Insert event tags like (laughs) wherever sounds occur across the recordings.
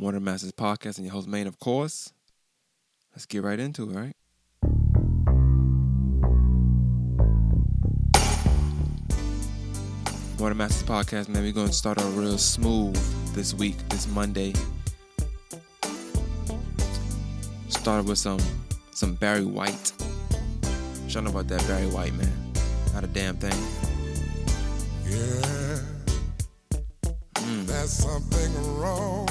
Morning Masters Podcast and your host, Main, of course. Let's get right into it, right? Morning Masters Podcast, man. We're going to start out real smooth this week, this Monday. Started with some some Barry White. Y'all know about that Barry White, man. Not a damn thing. Yeah. Mm. There's something wrong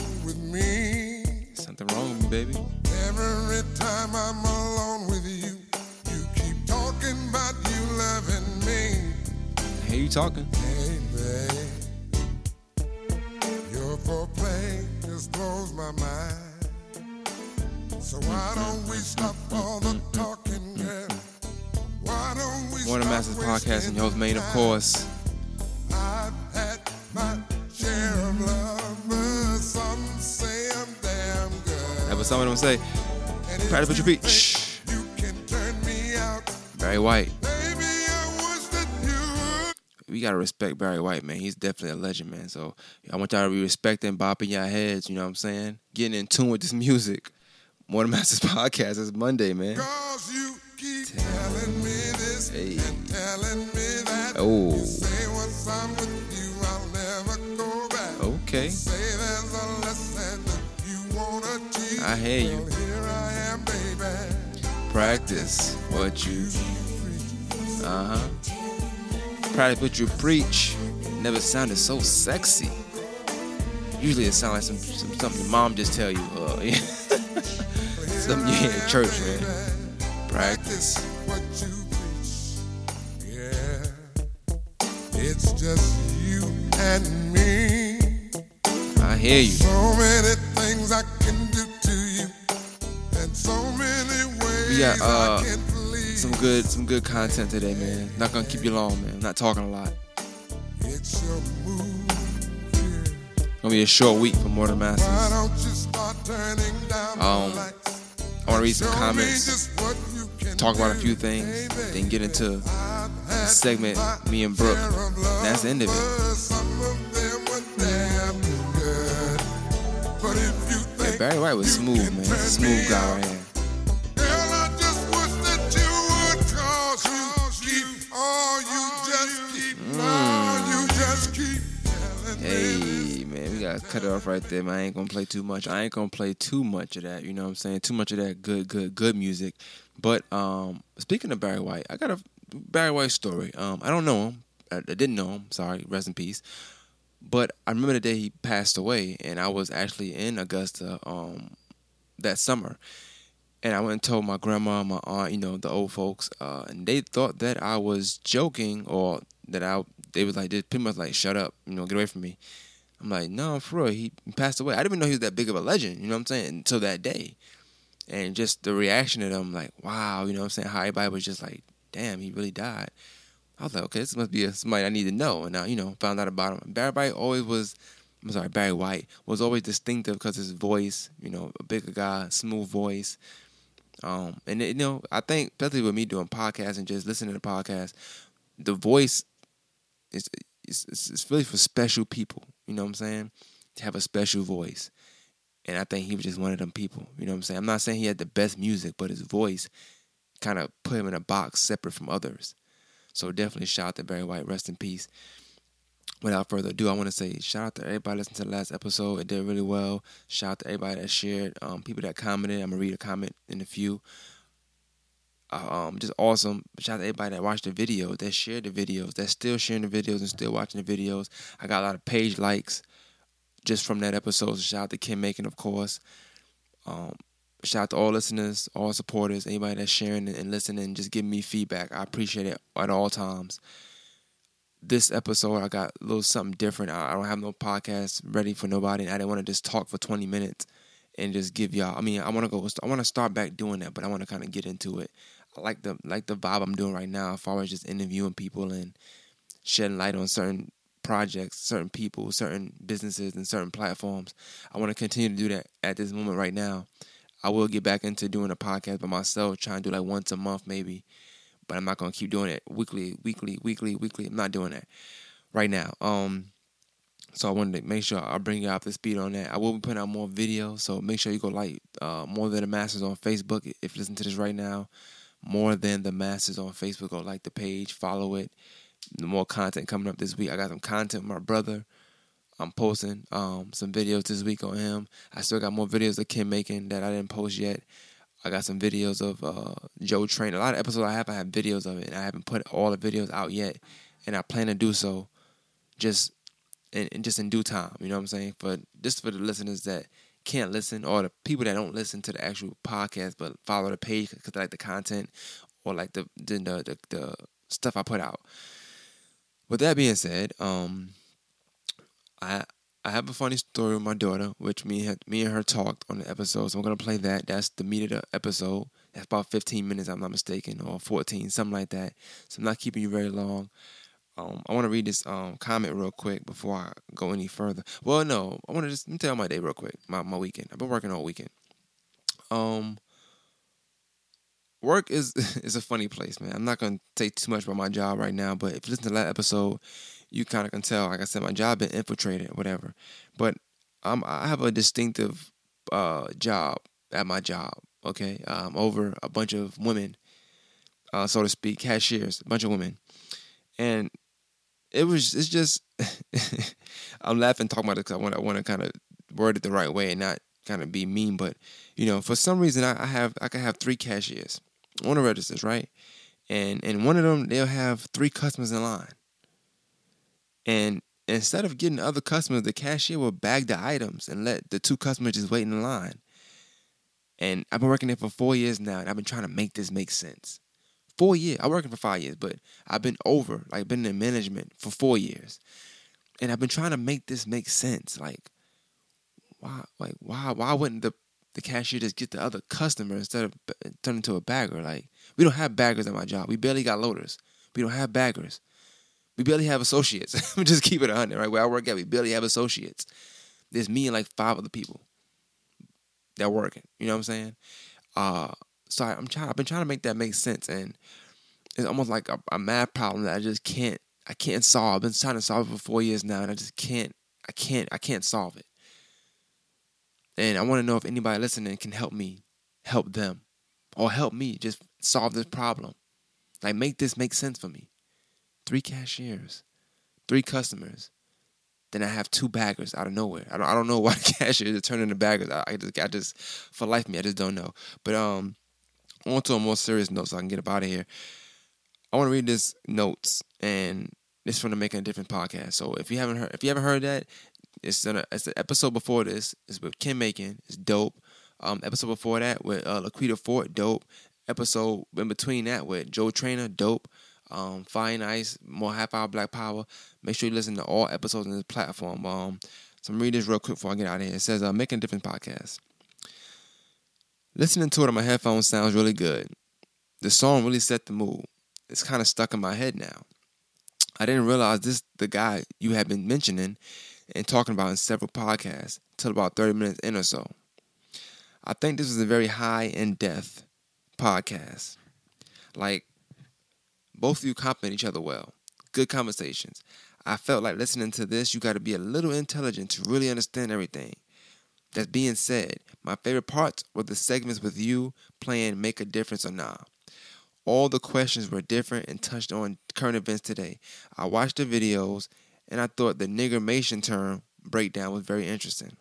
me. Something wrong with me, baby. Every time I'm alone with you, you keep talking about you loving me. I hear you talking. Hey, babe. Your foreplay just blows my mind. So why don't we stop all the talking, girl? Why don't we Masters Podcast and your host, Main, of course. Good. That was some of them say, And if Practice what you think can turn me out. Barry White. We gotta respect Barry White, man. He's definitely a legend, man. So I want y'all to be respecting, bopping your heads. You know what I'm saying? Getting in tune with this music. More than Masters (laughs) podcast is Monday, man. Hey. Oh. You hear you. Well, here I am, baby. Practice what you. Uh huh. Practice what you preach. Never sounded so sexy. Usually it sounds like some, some something your mom just tell you. Uh, yeah. (laughs) something you hear in church, man. Practice. what you preach. Yeah, it's just you and me. I hear you. So many things I can do We got, uh, I can please. Some good, some good content today, man. Not gonna keep you long, man. I'm not talking a lot. It's your move. Yeah. Gonna be a short week for Mortal Why Masters. don't you start turning down Um. I wanna read some comments, just what you can talk about a few things, then get into the segment me and Brooke. of That's the end of it. lovers. Some of them were damn good. But if you Yeah, Barry White was smooth, man. Smooth guy right here. Hey, man, we gotta cut it off right there, man. I ain't gonna play too much. I ain't gonna play too much of that. You know what I'm saying? Too much of that good, good, good music. But um, speaking of Barry White, I got a Barry White story. Um, I don't know him. I, I didn't know him. Sorry, rest in peace. But I remember the day he passed away, and I was actually in Augusta um, that summer. And I went and told my grandma, my aunt, you know, the old folks, uh, and they thought that I was joking or that I, they was like, they pretty much like, shut up, you know, get away from me. I'm like, no, for real, he passed away. I didn't even know he was that big of a legend, you know what I'm saying, until that day. And just the reaction of them, like, wow, you know what I'm saying, how everybody was just like, damn, he really died. I was like, okay, this must be a, somebody I need to know. And I, you know, found out about him. Barry White always was, I'm sorry, Barry White was always distinctive because his voice, you know, a bigger guy, smooth voice. Um, and you know, I think especially with me doing podcasts and just listening to podcasts, the voice is is is really for special people. You know what I'm saying? To have a special voice, and I think he was just one of them people. You know what I'm saying? I'm not saying he had the best music, but his voice kind of put him in a box separate from others. So definitely shout out to Barry White. Rest in peace. Without further ado, I want to say shout out to everybody listening to the last episode. It did really well. Shout out to everybody that shared, um, people that commented. I'm gonna read a comment in a few. Um, just awesome. Shout out to everybody that watched the videos, that shared the videos, that's still sharing the videos and still watching the videos. I got a lot of page likes just from that episode. So shout out to Kim Macon, of course. Um, shout out to all listeners, all supporters, anybody that's sharing and listening, just giving me feedback. I appreciate it at all times. This episode, I got a little something different. I I don't have no podcast ready for nobody. and I didn't want to just talk for 20 minutes and just give y'all. I mean, I want to go. I want to start back doing that, but I want to kind of get into it. Like the like the vibe I'm doing right now, as far as just interviewing people and shedding light on certain projects, certain people, certain businesses, and certain platforms. I want to continue to do that at this moment right now. I will get back into doing a podcast by myself, trying to do like once a month maybe, but I'm not gonna keep doing it weekly, weekly, weekly, weekly. I'm not doing that right now. Um, So I wanted to make sure I bring you up to speed on that. I will be putting out more videos, so make sure you go like uh, more than the masses on Facebook. If you listen to this right now, more than the masses on Facebook, go like the page, follow it. More content coming up this week. I got some content with my brother. I'm posting um, some videos this week on him. I still got more videos of Kim Macon that I didn't post yet. I got some videos of uh, Joe Train. A lot of episodes I have, I have videos of it, and I haven't put all the videos out yet. And I plan to do so, just in, in just in due time. You know what I'm saying? For just for the listeners that can't listen, or the people that don't listen to the actual podcast but follow the page because they like the content or like the the, the the stuff I put out. With that being said, um, I I have a funny story with my daughter, which me and me and her talked on the episode. So I'm gonna play that. That's the meat of the episode. That's about 15 minutes, I'm not mistaken, or 14, something like that. So I'm not keeping you very long. Um, I want to read this um, comment real quick before I go any further. Well, no, I want to just tell my day real quick, my my weekend. I've been working all weekend. Um, work is (laughs) is a funny place, man. I'm not gonna say too much about my job right now, but if you listen to that episode, you kind of can tell. Like I said, my job been infiltrated, whatever. But I'm I have a distinctive uh, job at my job. Okay, um, over a bunch of women, uh, so to speak, cashiers, a bunch of women, and it was it's just (laughs) I'm laughing talking about it because I want I want to kind of word it the right way and not kind of be mean, but you know, for some reason I, I have I can have three cashiers on the registers, right? And and one of them they'll have three customers in line. And instead of getting other customers, the cashier will bag the items and let the two customers just wait in line. And I've been working there for four years now, and I've been trying to make this make sense. Four years. I'm working for five years, but I've been over, like been in management for four years. And I've been trying to make this make sense. Like, why like why why wouldn't the the cashier just get the other customer instead of turning into a bagger? Like, we don't have baggers at my job. We barely got loaders. We don't have baggers. We barely have associates. (laughs) just keep it 100, right? Where I work at, we barely have associates. There's me and like five other people that working. You know what I'm saying? Uh, so I, am trying. I've been trying to make that make sense, and it's almost like a, a math problem that I just can't. I can't solve. I've been trying to solve it for four years now, and I just can't. I can't. I can't solve it. And I want to know if anybody listening can help me, help them, or help me just solve this problem. Like make this make sense for me. Three cashiers, three customers. Then I have two baggers out of nowhere. I don't, I don't know why (laughs) the cashiers are turning into baggers. I, I just, I just, for life me, I just don't know. But um, on to a more serious note so I can get up out of here. I want to read this notes and this from the Making a Difference podcast. So if you haven't heard, if you haven't heard that, it's an it's the episode before this. It's with Kim Macon. It's dope. Um, episode before that with uh, Laquita Fort, dope. Episode in between that with Joe Trainer, dope. Um, Fine Ice, more half hour Black Power. Make sure you listen to all episodes on this platform. Um, so I'm read this real quick before I get out of here. It says, uh, "Making a Difference podcast." Listening to it on my headphones sounds really good. The song really set the mood. It's kind of stuck in my head now. I didn't realize this the guy you had been mentioning and talking about in several podcasts till about 30 minutes in or so. I think this was a very high in depth podcast. Like both of you compliment each other well. Good conversations. I felt like listening to this, you got to be a little intelligent to really understand everything. That being said, my favorite parts were the segments with you playing Make a Difference or Not. All the questions were different and touched on current events today. I watched the videos and I thought the niggermation term breakdown was very interesting.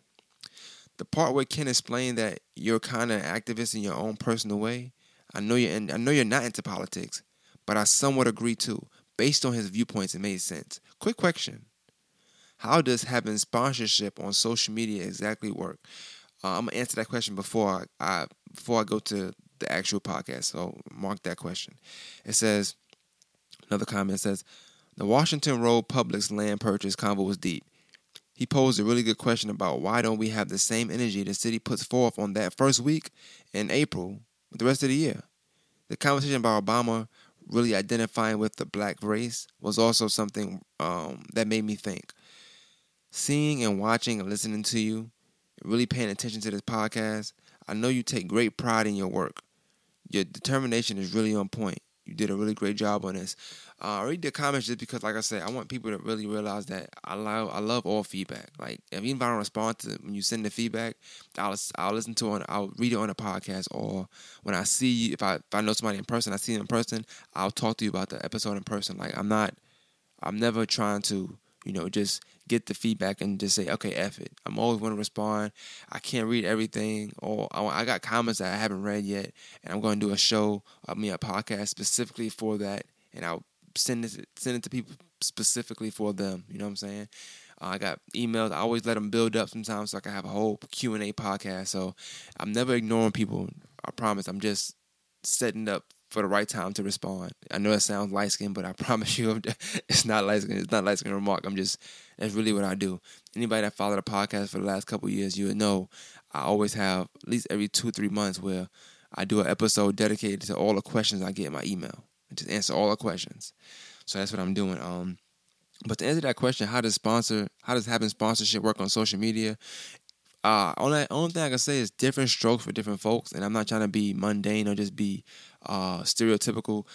The part where Ken explained that you're kind of an activist in your own personal way, I know you're in, I know you're not into politics, but I somewhat agree too. Based on his viewpoints, it made sense. Quick question: how does having sponsorship on social media exactly work? Uh, I'm gonna answer that question before I, before I go to the actual podcast. So mark that question. It says another comment says the Washington Road Publix land purchase convo was deep. He posed a really good question about why don't we have the same energy the city puts forth on that first week in April with the rest of the year. The conversation about Obama really identifying with the black race was also something um, that made me think seeing and watching and listening to you, really paying attention to this podcast, I know you take great pride in your work. Your determination is really on point. You did a really great job on this. Uh, I read the comments just because, like I said, I want people to really realize that I love I love all feedback. Like even if I don't respond to when you send the feedback, I'll I'll listen to it. I'll read it on the podcast, or when I see you, if I if I know somebody in person, I see them in person, I'll talk to you about the episode in person. Like I'm not, I'm never trying to you know just get the feedback and just say okay f it. I'm always want to respond. I can't read everything, or I, got comments that I haven't read yet, and I'm going to do a show, I mean a podcast specifically for that, and I'll send it send it to people specifically for them. You know what I'm saying? Uh, I got emails. I always let them build up sometimes so I can have a whole Q and A podcast. So I'm never ignoring people. I promise. I'm just setting up for the right time to respond. I know it sounds light skinned, but I (laughs) promise you, it's not light skinned. It's not light skinned remark. I'm just that's really what I do. Anybody that followed the podcast for the last couple years, you would know I always have at least every two three months where I do an episode dedicated to all the questions I get in my email just answer all the questions. So that's what I'm doing. Um, but to answer that question, how does sponsor, how does having sponsorship work on social media? Uh, only only thing I can say is different strokes for different folks, and I'm not trying to be mundane or just be uh, stereotypical.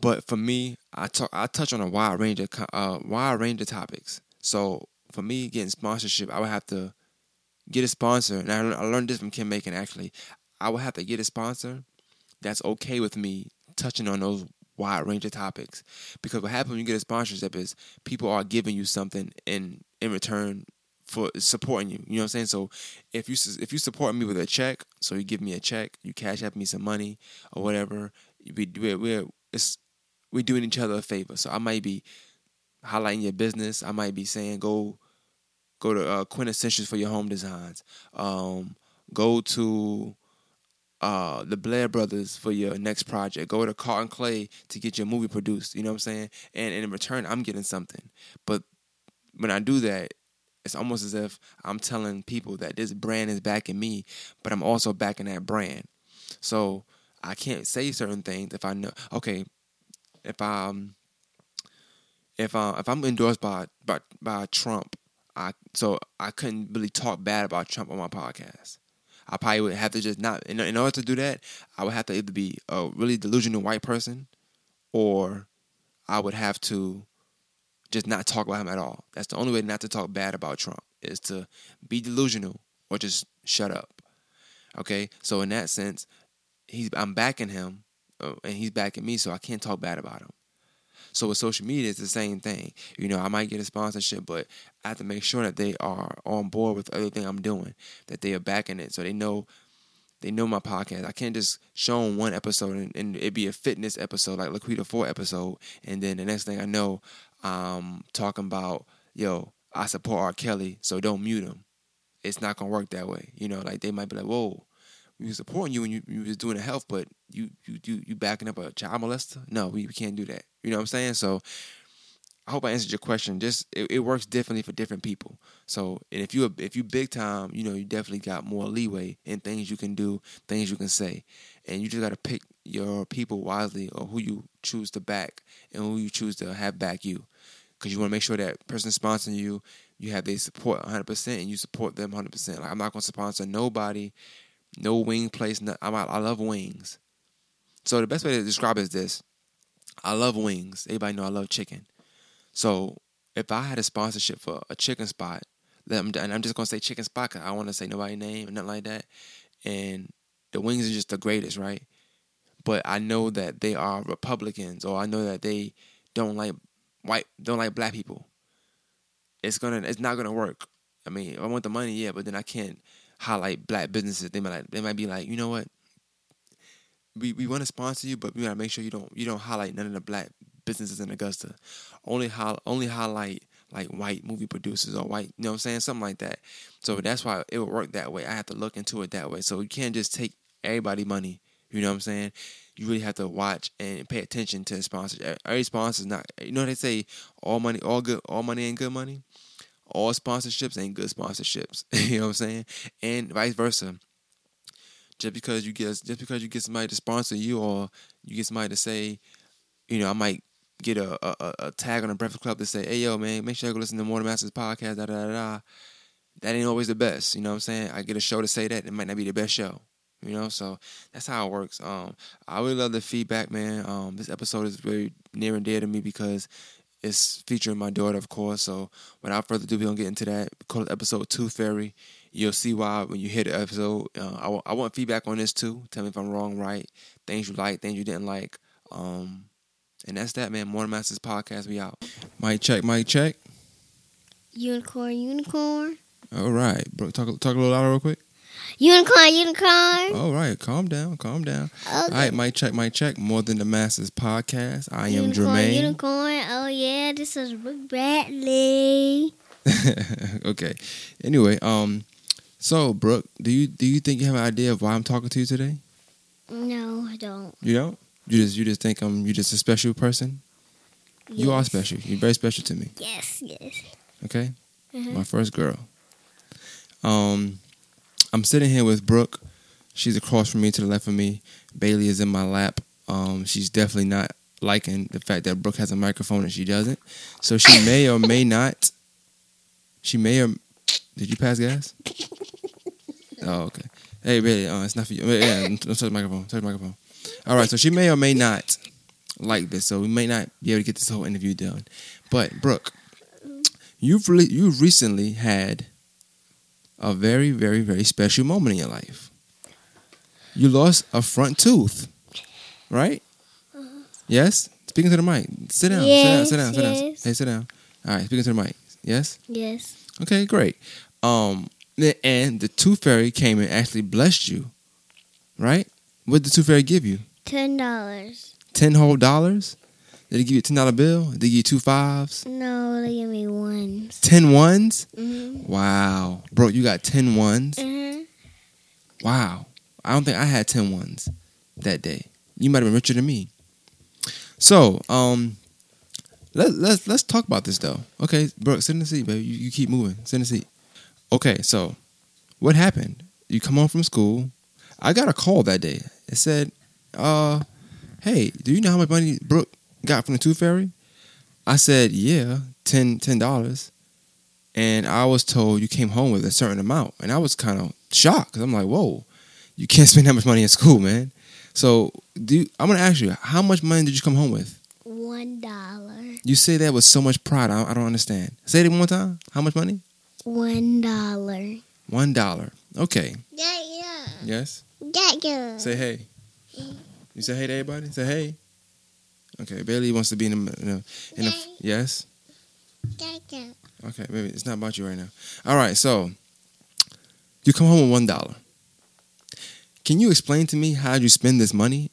But for me, I talk, I touch on a wide range of uh, wide range of topics. So for me, getting sponsorship, I would have to get a sponsor, and I, I learned this from Kim Macon actually. I would have to get a sponsor that's okay with me touching on those wide range of topics. Because what happens when you get a sponsorship is people are giving you something in in return for supporting you. You know what I'm saying? So if you if you support me with a check, so you give me a check, you cash out me some money or whatever, we we're, it's we're doing each other a favor. So I might be highlighting your business. I might be saying go go to uh, quintessentials for your home designs. Um, go to uh, the Blair Brothers for your next project. Go to Carton Clay to get your movie produced. You know what I'm saying? And, and in return, I'm getting something. But when I do that, it's almost as if I'm telling people that this brand is backing me, but I'm also backing that brand. So I can't say certain things if I know. Okay, if I'm if I if I'm endorsed by by by Trump, I so I couldn't really talk bad about Trump on my podcast. I probably would have to just not in, in order to do that. I would have to either be a really delusional white person, or I would have to just not talk about him at all. That's the only way not to talk bad about Trump is to be delusional or just shut up. Okay, so in that sense, he's I'm backing him, uh, and he's backing me, so I can't talk bad about him. So with social media, it's the same thing. You know, I might get a sponsorship, but I have to make sure that they are on board with everything I'm doing, that they are backing it, so they know they know my podcast. I can't just show them one episode and, and it be a fitness episode like Laquita Fort episode, and then the next thing I know, I'm talking about yo, I support R. Kelly, so don't mute him. It's not gonna work that way. You know, like they might be like, whoa, we were supporting you when you, you was doing the health, but you you you you backing up a child molester? No, we, we can't do that. You know what I'm saying? So I hope I answered your question. Just it, it works differently for different people. So and if you if you big time, you know you definitely got more leeway in things you can do, things you can say, and you just got to pick your people wisely or who you choose to back and who you choose to have back you, because you want to make sure that person sponsoring you, you have their support 100 percent and you support them 100 percent. Like I'm not gonna sponsor nobody no wing place. No, I, I love wings. So the best way to describe it is this: I love wings. Everybody know I love chicken. So if I had a sponsorship for a chicken spot, and I'm just gonna say chicken spot because I want to say nobody's name or nothing like that. And the wings are just the greatest, right? But I know that they are Republicans, or I know that they don't like white, don't like black people. It's gonna, it's not gonna work. I mean, I want the money, yeah, but then I can't highlight black businesses. They might like, they might be like, you know what? We we want to sponsor you, but we gotta make sure you don't you don't highlight none of the black businesses in Augusta. Only ho- only highlight like white movie producers or white, you know what I'm saying? Something like that. So that's why it would work that way. I have to look into it that way. So you can't just take everybody money. You know what I'm saying? You really have to watch and pay attention to sponsors. Every sponsor is not you know they say all money all good all money ain't good money all sponsorships ain't good sponsorships. (laughs) you know what I'm saying? And vice versa. Just because you get just because you get somebody to sponsor you or you get somebody to say, you know, I might get a, a, a tag on a Breakfast Club to say, hey yo man, make sure you go listen to Morning Masters podcast, da da da da. That ain't always the best. You know what I'm saying? I get a show to say that, it might not be the best show. You know, so that's how it works. Um, I really love the feedback, man. Um, this episode is very near and dear to me because it's featuring my daughter, of course. So without further ado, we're gonna get into that. Call it episode two, fairy. You'll see why when you hear the episode. Uh, I, w- I want feedback on this too. Tell me if I'm wrong, right? Things you like, things you didn't like. Um, and that's that, man. Morning Masters podcast. We out. Mic check, mic check. Unicorn, unicorn. All right, bro. Talk talk a little louder, real quick. Unicorn, unicorn. All right, calm down, calm down. Okay. All right, mic check, mic check. More than the Masters podcast. I am unicorn, Jermaine. Unicorn. Oh yeah, this is Rick Bradley. (laughs) okay. Anyway, um, so Brooke, do you do you think you have an idea of why I'm talking to you today? No, I don't. You don't. You just you just think I'm you just a special person. You are special. You're very special to me. Yes, yes. Okay. Mhm. My first girl. Um, I'm sitting here with Brooke. She's across from me to the left of me. Bailey is in my lap. Um, she's definitely not liking the fact that Brooke has a microphone and she doesn't. So she (laughs) may or may not. She may or did you pass gas? (laughs) Oh, okay. Hey, Bailey, uh, it's not for you. Yeah, don't touch the microphone. Touch the microphone. All right, so she may or may not like this, so we may not be able to get this whole interview done. But Brooke, you've re- you've recently had a very, very, very special moment in your life. You lost a front tooth, right? Yes. Speaking to the mic. Sit down. Yes, sit down. Sit down. Sit down. yes. Hey, sit down. All right. Speaking to the mic. Yes. Yes. Okay. Great. Um. And the tooth fairy came and actually blessed you, right? What did the tooth fairy give you? Ten dollars. Ten whole dollars? Did he give you a ten dollar bill? Did he give you two fives? No, they gave me ones. Ten ones? Mhm. Wow. Bro, you got 10 ones? Mhm. Wow. I don't think I had 10 ones that day. You might have been richer than me. So, um, let, let's let's talk about this though. Okay, bro, sit in the seat, baby. You, you keep moving. Sit in the seat. Okay, so what happened? You come home from school. I got a call that day. It said, uh, hey, do you know how much money Brooke got from the Tooth Fairy? I said, yeah, ten ten dollars. And I was told you came home with a certain amount. And I was kind of shocked because I'm like, whoa, you can't (laughs) spend that much money in school, man. So do you, I'm gonna ask you, how much money did you come home with? One dollar. You say that with so much pride. I don't, I don't understand. Say it one more time. How much money? One dollar. One dollar. Okay. Yeah, yeah. Yes. Yeah, yeah. Say hey. You say hey to everybody. Say hey. Okay. Bailey wants to be in the in a, in a yes. Okay. Maybe it's not about you right now. All right. So you come home with one dollar. Can you explain to me how you spend this money?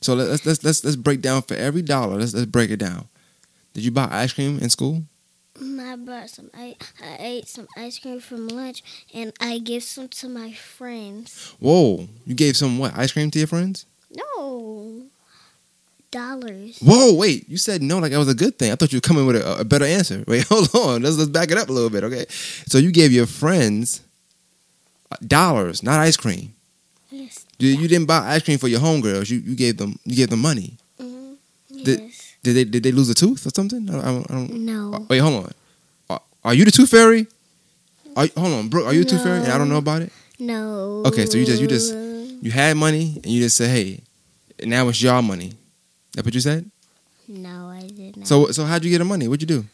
So let's let's let's let's break down for every dollar. Let's let's break it down. Did you buy ice cream in school? I bought some. I, I ate some ice cream from lunch, and I gave some to my friends. Whoa! You gave some what ice cream to your friends? No, dollars. Whoa! Wait! You said no like that was a good thing. I thought you were coming with a, a better answer. (laughs) Wait, hold on. Let's let's back it up a little bit, okay? So you gave your friends uh, dollars, not ice cream. Yes. You, you didn't buy ice cream for your homegirls. You you gave them you gave them money. Mm-hmm. Did- Yes. Did they did they lose a tooth or something? I don't, I don't, no. Uh, wait, hold on. Are, are you the tooth fairy? Are, hold on, Brooke. Are you a tooth fairy? And I don't know about it. No. Okay, so you just- you just- You had money and you just said, "Hey, now it's your money." That what you said? No, I did not. So so how'd you get the money? What'd you do?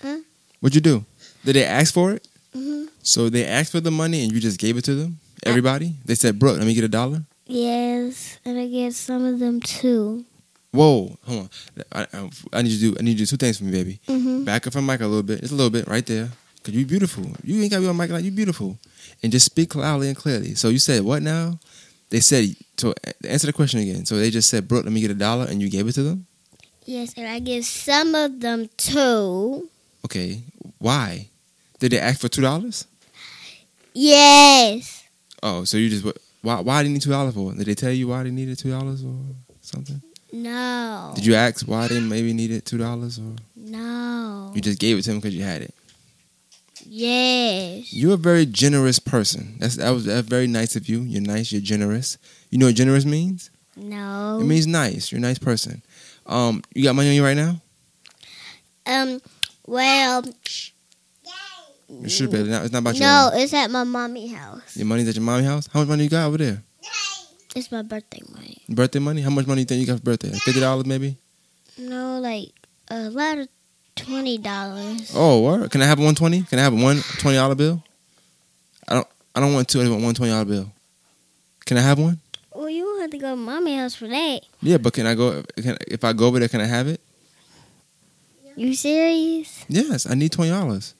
Huh? What'd you do? Did they ask for it? hmm So they asked for the money and you just gave it to them? Everybody? They said, Brooke, let me get a dollar? Yes, and I get some of them too. Whoa, hold on. I, I, I need you to do I need you to do two things for me, baby. hmm Back up from mic a little bit. Just a little bit right there. Cause you beautiful. You ain't gotta be on mic like you beautiful. And just speak loudly and clearly. So you said what now? They said so answer the question again. So they just said, Brooke, let me get a dollar and you gave it to them? Yes, and I give some of them too. Okay. Why? Did they ask for two dollars? Yes. Oh, so you just why why did you need two dollars for? Did they tell you why they needed two dollars or something? No. Did you ask why they maybe needed two dollars or No. you just gave it to them because you had it? Yes. You're a very generous person. That's that was that's very nice of you. You're nice. You're generous. You know what generous means? No. It means nice. You're a nice person. Um, you got money on you right now? um. Well. It should be. It's not, it's not about No, your it's at my mommy house. your money's at your mommy house. How much money you got over there? It's my birthday money. Birthday money? How much money you think you got for birthday? Like Fifty dollars maybe? No, like a lot of twenty dollars. Oh, what? Can I have a one twenty? Can I have a one twenty dollar bill? I don't. I don't want two. I want one twenty dollar bill. Can I have one? Well, you will have to go to mommy house for that. Yeah, but can I go? Can, if I go over there, can I have it? You serious? Yes, I need twenty dollars.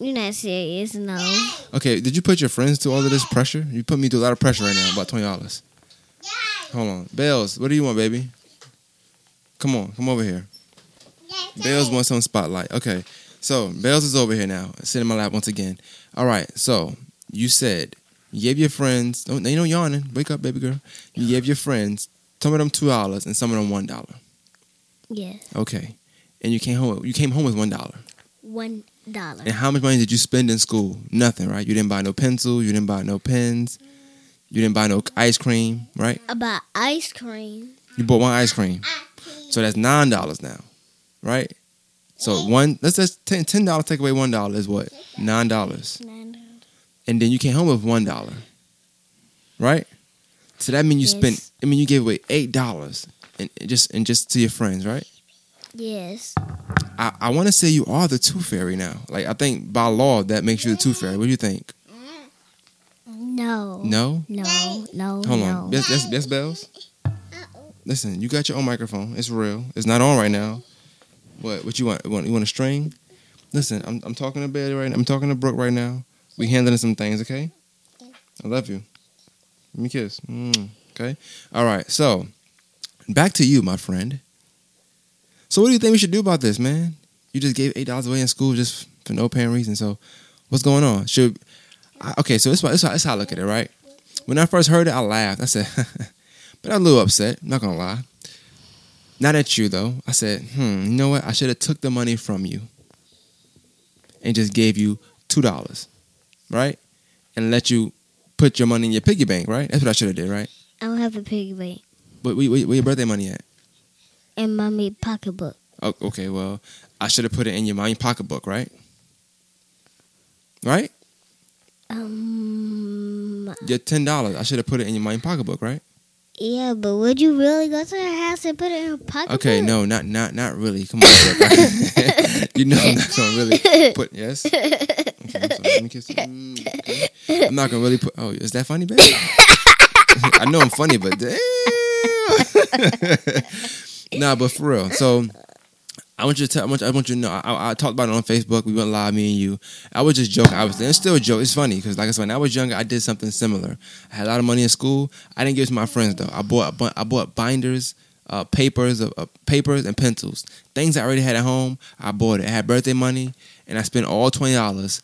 You're not serious, no. Okay, did you put your friends to all of this pressure? You put me through a lot of pressure right now about twenty dollars. Hold on, Bells. What do you want, baby? Come on, come over here. Bells wants some spotlight. Okay, so Bells is over here now, sitting in my lap once again. All right, so you said you gave your friends. Don't you know yawning? Wake up, baby girl. You gave your friends some of them two dollars and some of them one dollar. Yes, Okay, and you came home. You came home with one dollar. one dollar. And how much money did you spend in school? Nothing, right? You didn't buy no pencils. You didn't buy no pens. You didn't buy no ice cream, right? About ice cream. You bought one ice cream, so that's nine dollars now, right? So one, let's just ten ten dollars take away one dollar is what nine dollars, Nine dollars. and then you came home with one dollar, right? So that means you Yes. spent. I mean, you gave away eight dollars, and just and just to your friends, right? Yes. I, I want to say you are the tooth fairy now. Like I think by law that makes you the tooth fairy. What do you think? No. No. No. No. Hold no. on. That's yes, yes, bells. Listen, you got your own microphone. It's real. It's not on right now. What? What you want? You want, you want a string? Listen, I'm I'm talking to Bailey right now. I'm talking to Brooke right now. We handling some things, okay? I love you. Give me a kiss. Mm, okay. All right. So, back to you, my friend. So, what do you think we should do about this, man? You just gave eight dollars away in school just for no apparent reason. So, what's going on? Should I, okay? So this, this, this how I look at it, right? When I first heard it, I laughed. I said, (laughs) but I'm a little upset. Not gonna lie. Not at you though. I said, hmm, you know what? I should have took the money from you and just gave you two dollars, right? And let you put your money in your piggy bank, right? That's what I should have did, right? I don't have a piggy bank But where, where, where your birthday money at? in mommy pocketbook. Oh, okay, well, I should have put it in your money pocketbook, right? Right? Um. Your ten dollars. I should have put it in your money pocketbook, right? Yeah, but would you really go to her house and put it in her pocketbook? Okay, no, not not not really. Come on, (laughs) you know I'm not gonna really put yes. Okay, I'm. Let me kiss. Mm. I'm not gonna really put. Oh, is that funny, baby? (laughs) I know I'm funny, but damn. (laughs) nah, but for real. So I want you to tell. I want, I want you to know. I, I talked about it on Facebook. We went live, me and you. I was just joking. I was. It's still a joke. It's funny because, like I said, when I was younger, I did something similar. I had a lot of money in school. I didn't give it to my friends though. I bought. I bought binders. Uh, papers, uh, uh, papers and pencils, things I already had at home. I bought it. I had birthday money, and I spent all twenty dollars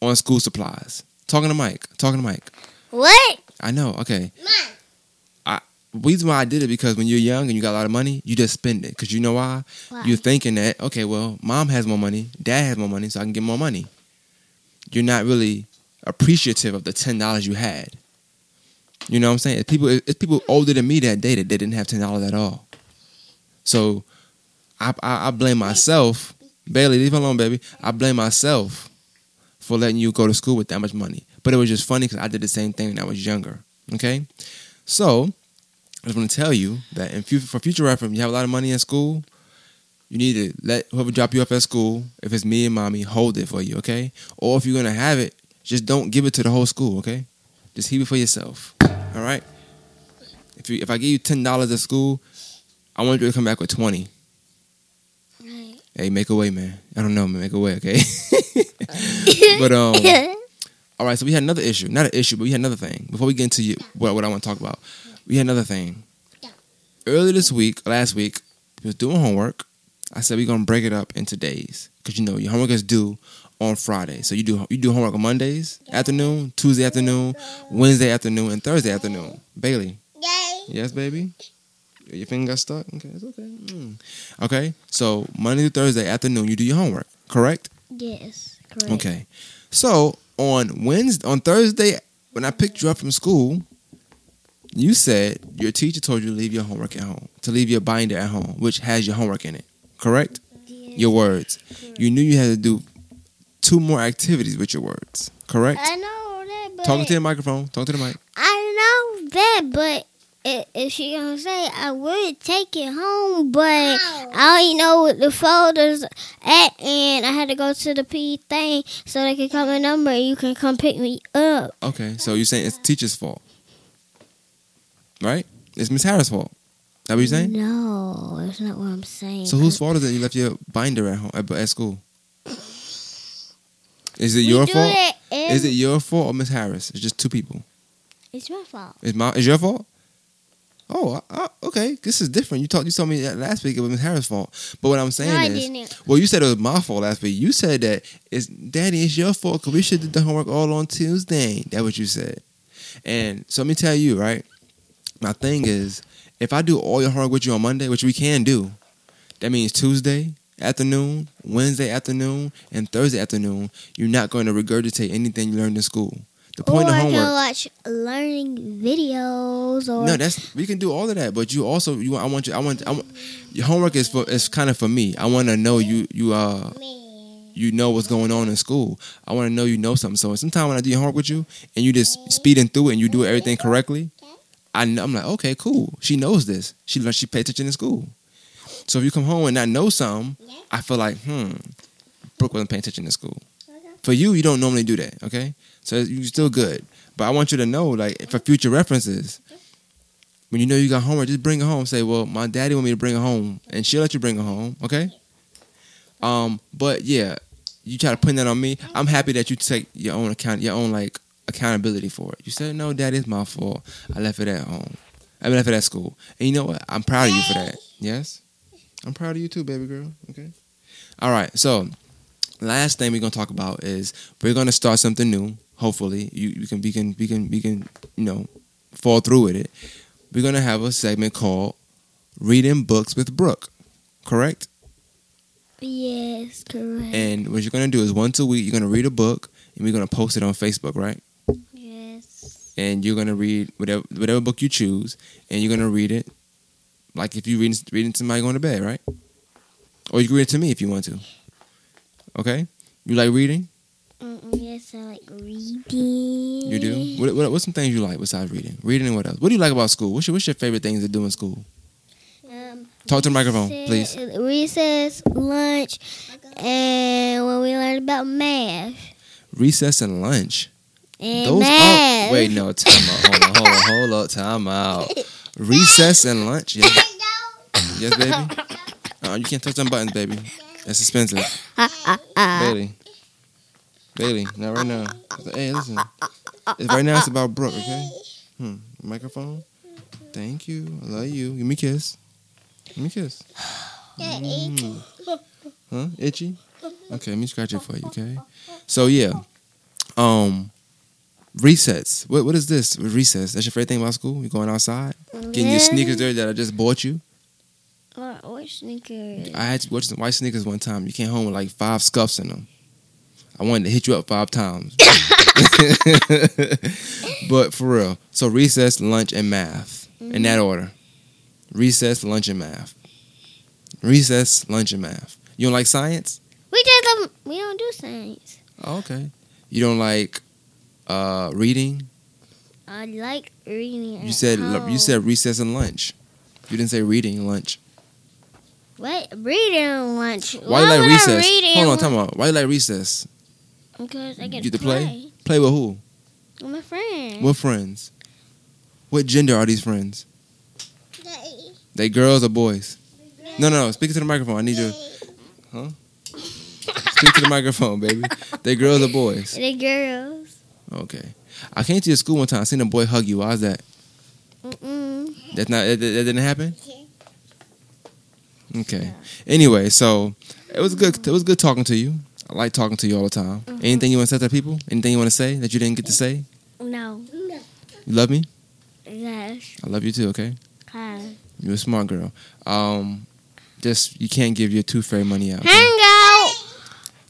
on school supplies. Talking to mic. Talking to mic. What? I know. Okay. I reason why I did it because when you're young and you got a lot of money, you just spend it. Cause you know why? Why? You're thinking that okay, well, mom has more money, dad has more money, so I can get more money. You're not really appreciative of the ten dollars you had. You know what I'm saying? It's people, it's people older than me that day that they didn't have ten dollars at all. So, I, I I blame myself. Bailey, leave alone, baby. I blame myself for letting you go to school with that much money. But it was just funny because I did the same thing when I was younger. Okay, so I just want to tell you that in future, for future reference, you have a lot of money in school. You need to let whoever drop you off at school, if it's me and mommy, hold it for you, okay? Or if you're gonna have it, just don't give it to the whole school, okay? Just keep it for yourself. All right? If you if I give you ten dollars at school, I want you to come back with twenty. Right. Hey, make a way, man. I don't know, man. Make a way, okay? (laughs) but um, (laughs) all right. So we had another issue, not an issue, but we had another thing. Before we get into you, what what I want to talk about, we had another thing. Yeah. Earlier this week, last week, we was doing homework. I said we're gonna break it up into days because you know your homework is due on Friday. So you do you do homework on Mondays afternoon, Tuesday afternoon, Wednesday afternoon, and Thursday afternoon. Bailey, Yay. Yes, baby. Your finger got stuck. Okay, it's okay. Mm. Okay, so Monday to Thursday afternoon, you do your homework. Correct. Yes. Correct. Okay. So on Wednesday, on Thursday, when I picked you up from school, you said your teacher told you to leave your homework at home, to leave your binder at home, which has your homework in it. Correct. Yes. Your words. You knew you had to do two more activities with your words. Correct? I know that, but Talking to the microphone. Talk to the mic. I know that, but if she gonna say I would take it home, but I already know what the folders at, and I had to go to the P thing so they could call my number. and You can come pick me up. Okay, so you're saying it's teacher's fault, right? It's Miss Harris' fault. That what you're saying? No, that's not what I'm saying. So whose fault is it? You left your binder at home at, at school. Is it We your fault? Is it your fault or Miss Harris? It's just two people. It's my fault. It's my. It's your fault. Oh, I, I, okay. This is different. You talked. You told me that last week it was Miss Harris' fault. But what I'm saying No, I is, didn't. well, you said it was my fault last week. You said that it's Daddy, it's your fault because we should have done homework all on Tuesday. That's what you said. And so let me tell you, right? My thing is, if I do all your homework with you on Monday, which we can do, that means Tuesday afternoon, Wednesday afternoon, and Thursday afternoon, you're not going to regurgitate anything you learned in school. The point or of I homework. can watch learning videos or No, that's we can do all of that, but you also you I want you I want I want your homework is for is kind of for me. I want to know you you uh you know what's going on in school. I want to know you know something. So sometimes when I do your homework with you and you just speeding through it and you do everything correctly, I I'm like okay cool. She knows this. She learn- she paid attention in school. So if you come home and not know something, I feel like hmm, Brooke wasn't paying attention in school. For you, you don't normally do that. Okay, so you're still good. But I want you to know like for future references when you know you got homework, just bring it home. Say, well, my daddy want me to bring it home, and she'll let you bring it home. Okay. Um, but yeah, you try to put that on me. I'm happy that you take your own account, your own like accountability for it. You said, no, daddy, it's my fault. I left it at home. I left it at school, and you know what? I'm proud of you for that. Yes, I'm proud of you too, baby girl. Okay. All right. So, last thing we're gonna talk about is we're gonna start something new. Hopefully, you, you can we can we can we can you know fall through with it we're gonna have a segment called "Reading Books with Brooke." Correct? yes, correct. And what you're gonna do is once a week you're gonna read a book and we're gonna post it on Facebook, right? And you're gonna read whatever whatever book you choose, and you're gonna read it like if you reading reading somebody going to bed, right? Or you can read it to me if you want to. Okay? You like reading? Mm-mm, yes, I like reading. You do. What, what what's some things you like besides reading? Reading and what else? What do you like about school? What's your what's your favorite things to do in school? Um, Talk to the microphone, please. Recess, lunch, and when we learned about math. Recess and lunch. And Those are wait no time out. Hold on hold on hold up time out. Recess and lunch? Yes, yes baby? Uh, (laughs) you can't touch them buttons baby. That's expensive. Bailey. Bailey not right now. Hey listen. Right now it's about Brooke okay? Hmm microphone? Thank you. I love you. Give me a kiss. Give me a kiss. (laughs) Mm. huh? Itchy? Okay let me scratch it for you okay? So yeah. Um Resets. What what is this? Recess. That's your favorite thing about school? You going outside? Getting your sneakers there that I just bought you? What, what sneakers? I had to watch some white sneakers one time. You came home with like five scuffs in them. I wanted to hit you up five times. (laughs) but for real. So recess, lunch, and math. In that mm-hmm. order. Recess, lunch, and math. Recess, lunch, and math. You don't like science? We just don't, we don't do science. Oh, okay. You don't like uh, reading? I like reading. You said home. you said recess and lunch. You didn't say reading lunch. what reading and lunch? Why you like recess? Hold on, time out. Why you like recess? Because I get You to play? play. Play with who? with my friends. What friends? What gender are these friends? They girls or boys? No, no, no. Speak to the microphone. I need you. Huh? (laughs) Speak to the microphone, baby. They girls or boys? The girls. Okay. I came to your school one time. I seen a boy hug you. Why is that? Mm-mm. That's not. That, that didn't happen. Okay. Anyway, so it was good. It was good talking to you. I like talking to you all the time. Anything you want to say to people? Anything you want to say that you didn't get to say? No. You love me. Yes. I love you too. Okay. Hi. You're a smart girl. Um, just you can't give your tooth fairy money out. okay? Hang out.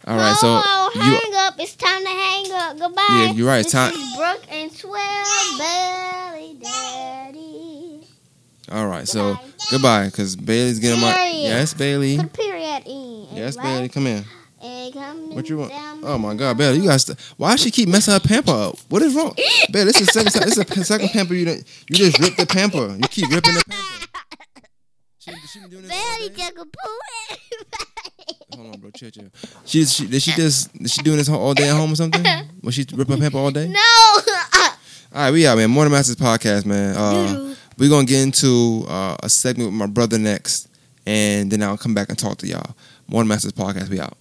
All right. So oh, you. hang up. It's time to hang up. Goodbye. Yeah, you're right. This Time- is Brooke and Swell Belly Daddy. All right. So goodbye, because Bailey's getting my. Yes, Bailey. Put a period in. Yes, right? Bailey. Come come What you want? Oh my God, Bella, you guys. Why she keep messing her pamper up? What is wrong, Bella? This is second time. This is the second pamper you didn't. You just ripped the pamper. You keep ripping the pamper. (laughs) She, she been doing this day? took a poo. (laughs) Hold on, bro. Chill, chill. She, she did she just did she doing this all day at home or something? (laughs) Was she ripping her pamper all day? no. (laughs) All right, we out, man. Morning Masters podcast, man. Uh, we're gonna get into uh, a segment with my brother next, and then I'll come back and talk to y'all. Morning Masters podcast, we out.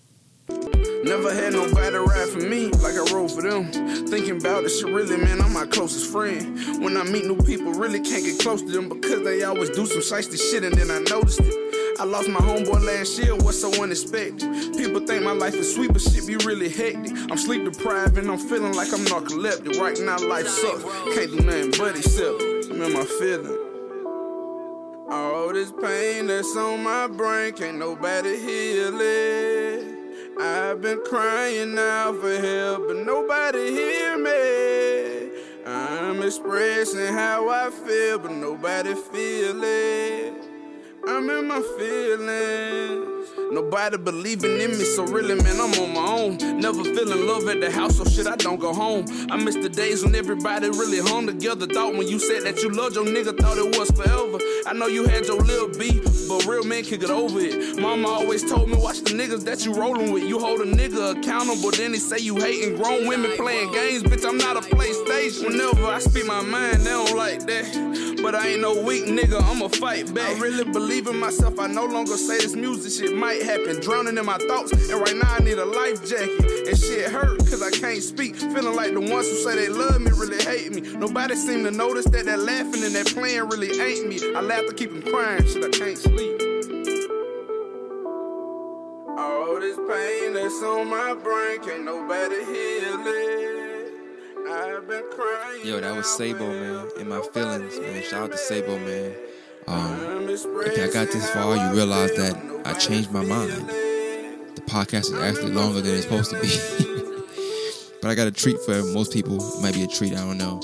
Never had nobody ride for me like I rode for them. Thinking about this shit, really, man, I'm my closest friend. When I meet new people, really can't get close to them because they always do some shiesty shit and then I noticed it. I lost my homeboy last year, what's so unexpected? People think my life is sweet, but shit be really hectic. I'm sleep deprived and I'm feeling like I'm narcoleptic. Right now, life sucks. Can't do nothing but accept it. I'm in my feeling. All this pain that's on my brain, can't nobody heal it. I've been crying out for help, but nobody hear me. I'm expressing how I feel, but nobody feel it. I'm in my feelings. Nobody believing in me, so really, man, I'm on my own. Never feeling love at the house, so shit, I don't go home. I miss the days when everybody really hung together. Thought when you said that you loved your nigga, thought it was forever. I know you had your little beef, but real men can get over it. Mama always told me, watch the niggas that you rolling with. You hold a nigga accountable, then they say you hating grown women playing games. Bitch, I'm not a PlayStation. Whenever I speak my mind, they don't like that. But I ain't no weak nigga, I'ma fight back. I really believe in myself, I no longer say this music shit might happen. Drowning in my thoughts, and right now I need a life jacket. And shit hurt, cause I can't speak. Feeling like the ones who say they love me really hate me. Nobody seem to notice that that laughing and that playing really ain't me. I laugh to keep them crying, shit, I can't sleep. All this pain that's on my brain, can't nobody heal it. I've been crying. Yo, that was Sabo, man. In my feelings, man. Shout out to Sabo, man. Um, if I got this far, you realize that I changed my mind. The podcast is actually longer than it's supposed to be. (laughs) but I got a treat for most people. It might be a treat, I don't know.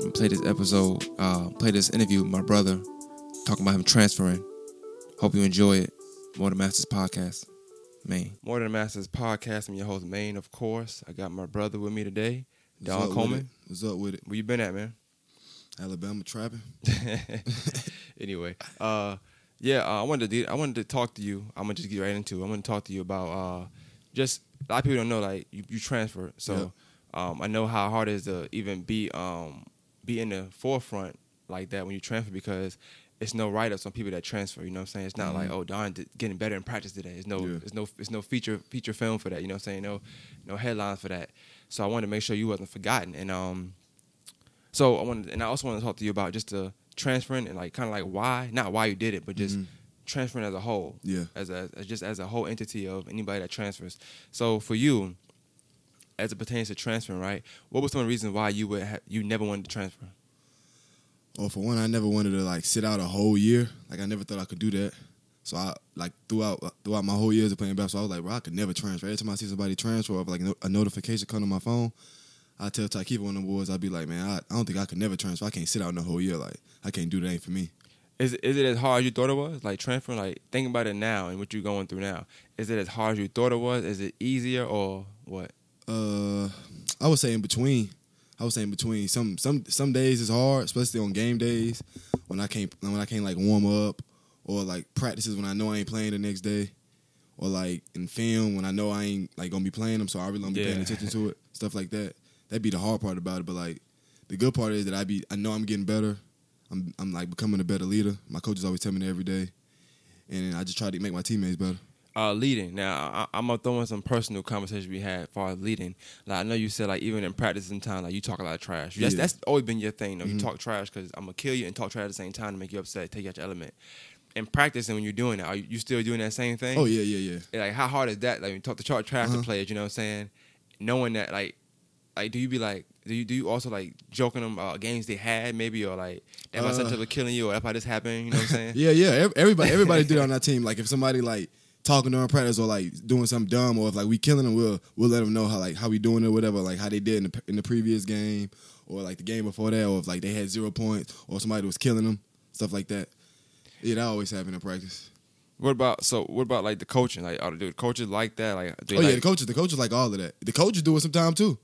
I'm play this episode, uh, play this interview with my brother, talking about him transferring. Hope you enjoy it. More Than Masters podcast, Maine. More Than Masters podcast. I'm your host, Maine, of course. I got my brother with me today, What's Don Coleman. What's up with it? Where you been at, man? Alabama trapping. (laughs) anyway, uh, yeah, uh, I wanted to I wanted to talk to you. I'm gonna just get right into it. I want to talk to you about uh, just a lot of people don't know like you, you transfer. So um, I know how hard it is to even be um, be in the forefront like that when you transfer because it's no write ups on people that transfer. You know what I'm saying? It's not like oh Don getting better in practice today. It's no Yeah. it's no it's no feature feature film for that. You know what I'm saying? No no headlines for that. So I wanted to make sure you wasn't forgotten and um. So I wanted, and I also want to talk to you about just the transferring and like kind of like why, not why you did it, but just mm-hmm. transferring as a whole. Yeah. As a as just as a whole entity of anybody that transfers. So for you, as it pertains to transferring, right? What was some of the reasons why you would ha- you never wanted to transfer? Well, for one, I never wanted to like sit out a whole year. Like I never thought I could do that. So I like throughout uh, throughout my whole years of playing basketball, I was like, bro, I could never transfer. Every time I see somebody transfer or like no- a notification come to my phone, I tell Tykeepa one of the boys, I'd be like, man, I, I don't think I could never transfer. I can't sit out in the whole year. Like I can't do that. Ain't for me. Is is it as hard as you thought it was? Like transferring, like thinking about it now and what you're going through now. Is it as hard as you thought it was? Is it easier or what? Uh, I would say in between. I would say in between. Some some some days it's hard, especially on game days when I can't when I can't like warm up or like practices when I know I ain't playing the next day, or like in film when I know I ain't like gonna be playing them, so I really don't be paying attention to it. Stuff like that. That'd be the hard part about it. But like the good part is that I be I know I'm getting better. I'm I'm like becoming a better leader. My coaches always tell me that every day, and I just try to make my teammates better. uh, leading. Now, I, I'm gonna throw in some personal conversations we had as far as leading. Like I know you said, like even in practice and time, like you talk a lot of trash. That's, Yeah. Mm-hmm. that's always been your thing. Though. You talk trash because I'm gonna kill you and talk trash at the same time to make you upset, take you out your element. In practice and when you're doing that, are you, still doing that same thing? Oh yeah, yeah, yeah. Like how hard is that? Like when you talk to talk trash Uh-huh. to players, you know what I'm saying? Knowing that, like, like do you be like, do you do you also like joking them about games they had maybe or like, am I Uh, a killing you or if I this happened? You know what I'm saying? (laughs) Yeah, yeah. Everybody, everybody do that on our team. Like if somebody like talking during practice or like doing something dumb, or if like we killing them, we'll we'll let them know how like how we doing it, whatever. Like how they did in the in the previous game, or like the game before that, or if like they had zero points, or somebody was killing them, stuff like that. Yeah, that always happen in practice. What about so? What about like the coaching? Like, are the coaches like that? Like, Oh yeah, like, the coaches, the coaches like all of that. The coaches do it sometimes too.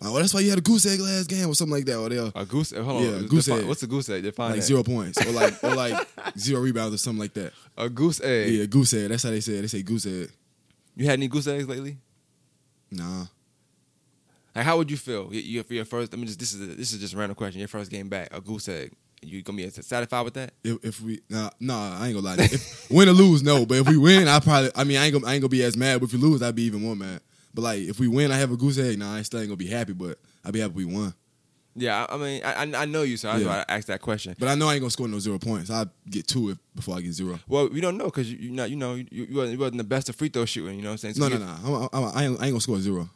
Like, oh, that's why you had a goose egg last game or something like that. Or they'll a goose. Hold on, Yeah, goose define- egg. What's a goose egg? Define like that. zero points or like or like (laughs) zero rebounds or something like that. A goose egg. Yeah, goose egg. That's how they say it. They say goose egg. You had any goose eggs lately? Nah. Like, how would you feel? You, you for your first. I mean, just, this is a, this is just a random question. Your first game back, a goose egg. You gonna be satisfied with that? If, if we nah, nah, I ain't gonna lie. If, (laughs) win or lose, no. But if we win, I probably. I mean, I ain't gonna. I ain't gonna be as mad. But if we lose, I'd be even more mad. But like, if we win, I have a goose egg. Nah, I still ain't gonna be happy. But I'd be happy we won. Yeah, I, I mean, I, I- I know you, so that's Yeah. I asked that question. But I know I ain't gonna score no zero points. I'd get two if, before I get zero. Well, we don't know because you, not, you know, you, you, wasn't, you wasn't the best of free throw shooting. You know what I'm saying? So No, no, no. I'm, I'm, I, ain't, I ain't gonna score zero.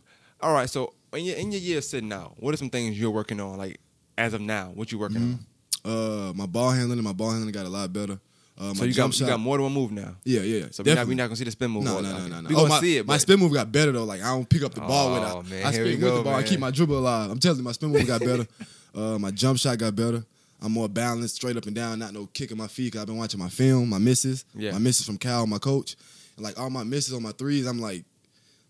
All right, so in your in your year sitting out, what are some things you're working on? Like as of now, what you working on? Uh, my ball handling and my ball handling got a lot better. Uh, So you got shot, you got more than one move now. Yeah, yeah. So we're not, we not gonna see the spin move. No, no, no, no, no. We Oh, gonna my, see it. my spin move got better though. Like I don't pick up the ball with Oh, it. man, I spin with go, the ball. I keep my dribble alive. I'm telling you, my spin move got better. (laughs) Uh, my jump shot got better. I'm more balanced, straight up and down, not no kicking my feet. Cause I've been watching my film, my misses, Yeah. my misses from Cal, my coach, and like all my misses on my threes. I'm like,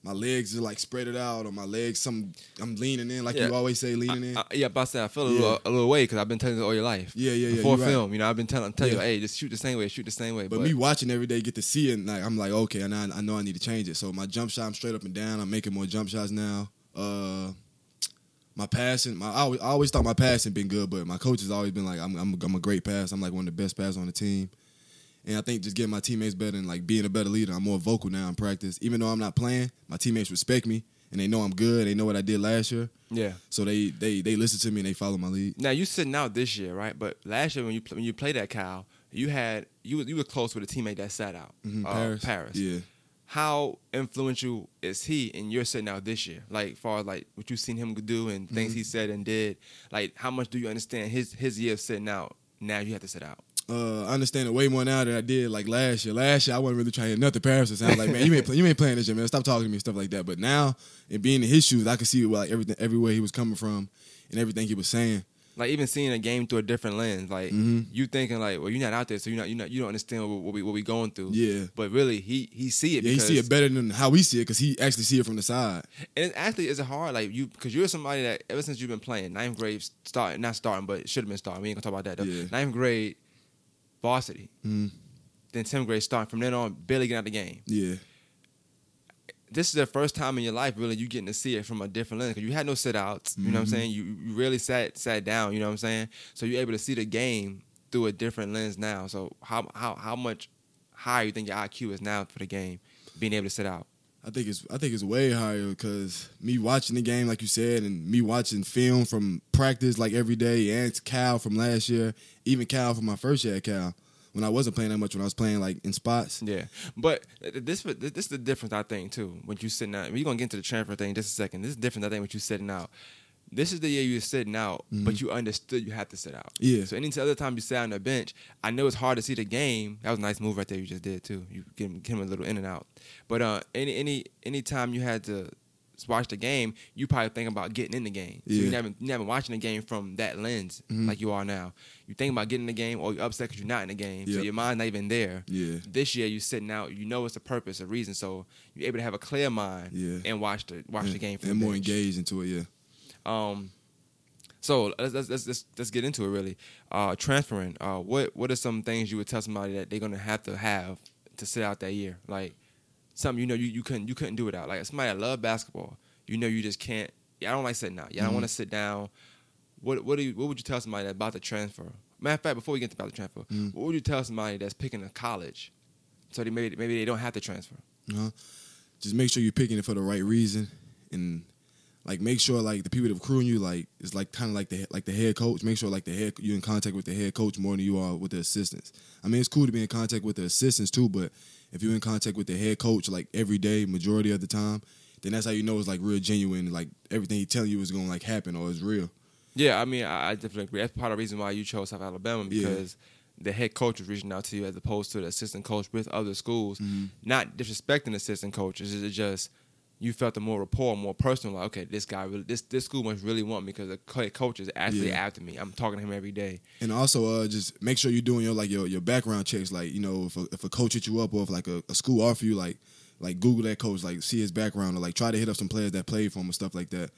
my legs are like spread it out, or my legs, some I'm leaning in, like Yeah. you always say, leaning in. I, yeah, but I said I feel a Yeah. little a little way because I've been telling you all your life. Yeah, yeah, yeah, Before you right. film, you know, I've been telling tell you, Yeah. hey, just shoot the same way, shoot the same way. But, me watching every day, get to see it, and like, I'm like, okay, and I, I know I need to change it. So my jump shot, I'm straight up and down. I'm making more jump shots now. Uh, my passing, my I always, I always thought my passing been good, but my coach has always been like, I'm, I'm, I'm a great pass. I'm like one of the best passers on the team. And I think just getting my teammates better and like being a better leader, I'm more vocal now in practice. Even though I'm not playing, my teammates respect me and they know I'm good. They know what I did last year, yeah. so they they they listen to me and they follow my lead. Now you sitting out this year, right? But last year when you when you played at Cal, you had you were- you were close with a teammate that sat out, Mhm, uh, Paris, Paris. yeah. How influential is he in your sitting out this year? Like, far as like what you've seen him do and things Mm-hmm. he said and did. Like, how much do you understand his his year of sitting out? Now you have to sit out. Uh, I understand it way more now than I did like last year. Last year I wasn't really trying to hear nothing Paris was saying. I was like, man, you ain't play, you ain't playing this year, man. Stop talking to me and stuff like that. But now, and being in his shoes, I could see like everything, everywhere he was coming from, and everything he was saying. Like even seeing a game through a different lens, like Mhm. you thinking like, well, you're not out there, so you're not, you're not, you don't understand what, what we what we going through. Yeah. But really, he he see it. Yeah, he see it better than how we see it because he actually see it from the side. And it actually is hard, like you, because you're somebody that ever since you've been playing ninth grade, starting not starting, but should have been starting. We ain't gonna talk about that. Though. Yeah. Ninth grade, varsity. Mhm. Then tenth grade, starting from then on, barely getting out of the game. Yeah, This is the first time in your life, really, you getting to see it from a different lens. Because you had no sit outs. You know what I'm Mhm. saying? You you really sat sat down. You know what I'm saying? So you're able to see the game through a different lens now. So how how how much higher you think your IQ is now for the game, being able to sit out? I think it's I think it's way higher because me watching the game like you said, and me watching film from practice like every day, and Cal from last year, even Cal from my first year at Cal. When I wasn't playing that much, when I was playing like in spots, Yeah, but this this is the difference I think too. When you sitting out, we're gonna get into the transfer thing in just a second. This is different. I think when you sitting out. This is the year you're sitting out, but you understood you had to sit out. Yeah. So any other time you sat on the bench, I know it's hard to see the game. That was a nice move right there you just did too. You get him, get him a little in and out. But uh, any any any time you had to watch the game, you probably think about getting in the game. So Yeah. you never you never watching the game from that lens Mhm. like you are now. You think about getting in the game, or you're upset because you're not in the game. So your mind's not even there yeah, this year you're sitting out, you know it's a purpose, a reason, so you're able to have a clear mind Yeah. and watch the watch the game from and more bench. engaged into it. Yeah, Um, so let's let's, let's let's get into it really. Uh, transferring. Uh, what what are some things you would tell somebody that they're gonna have to have to sit out that year? Like something you know you, you couldn't you couldn't do without. Like somebody that love basketball, you know you just can't. Yeah, I don't like sitting out. Yeah, I don't Mhm. want to sit down. What what do you, what would you tell somebody about the transfer? Matter of fact, before we get to about the transfer, Mhm. what would you tell somebody that's picking a college? So they maybe maybe they don't have to transfer. uh-huh. just make sure you're picking it for the right reason, and like make sure like the people that are crewing you like it's like kind of like the like the head coach. Make sure like the head you're in contact with the head coach more than you are with the assistants. I mean, it's cool to be in contact with the assistants too, but if you're in contact with the head coach like every day, majority of the time, then that's how you know it's like real genuine. Like everything he telling you is gonna like happen or is real. Yeah, I mean, I, I definitely agree. That's part of the reason why you chose South Alabama Yeah. because the head coach was reaching out to you as opposed to the assistant coach with other schools. Mm-hmm. Not disrespecting assistant coaches, it's just you felt a more rapport, more personal. Like, okay, this guy really, this this school must really want me because the coach is actually Yeah. after me. I'm talking to him every day. And also, uh, just make sure you're doing your like your, your background checks. Like you know, if a, if a coach hit you up or if like a, a school offer you, like like Google that coach, like see his background or like try to hit up some players that played for him and stuff like that.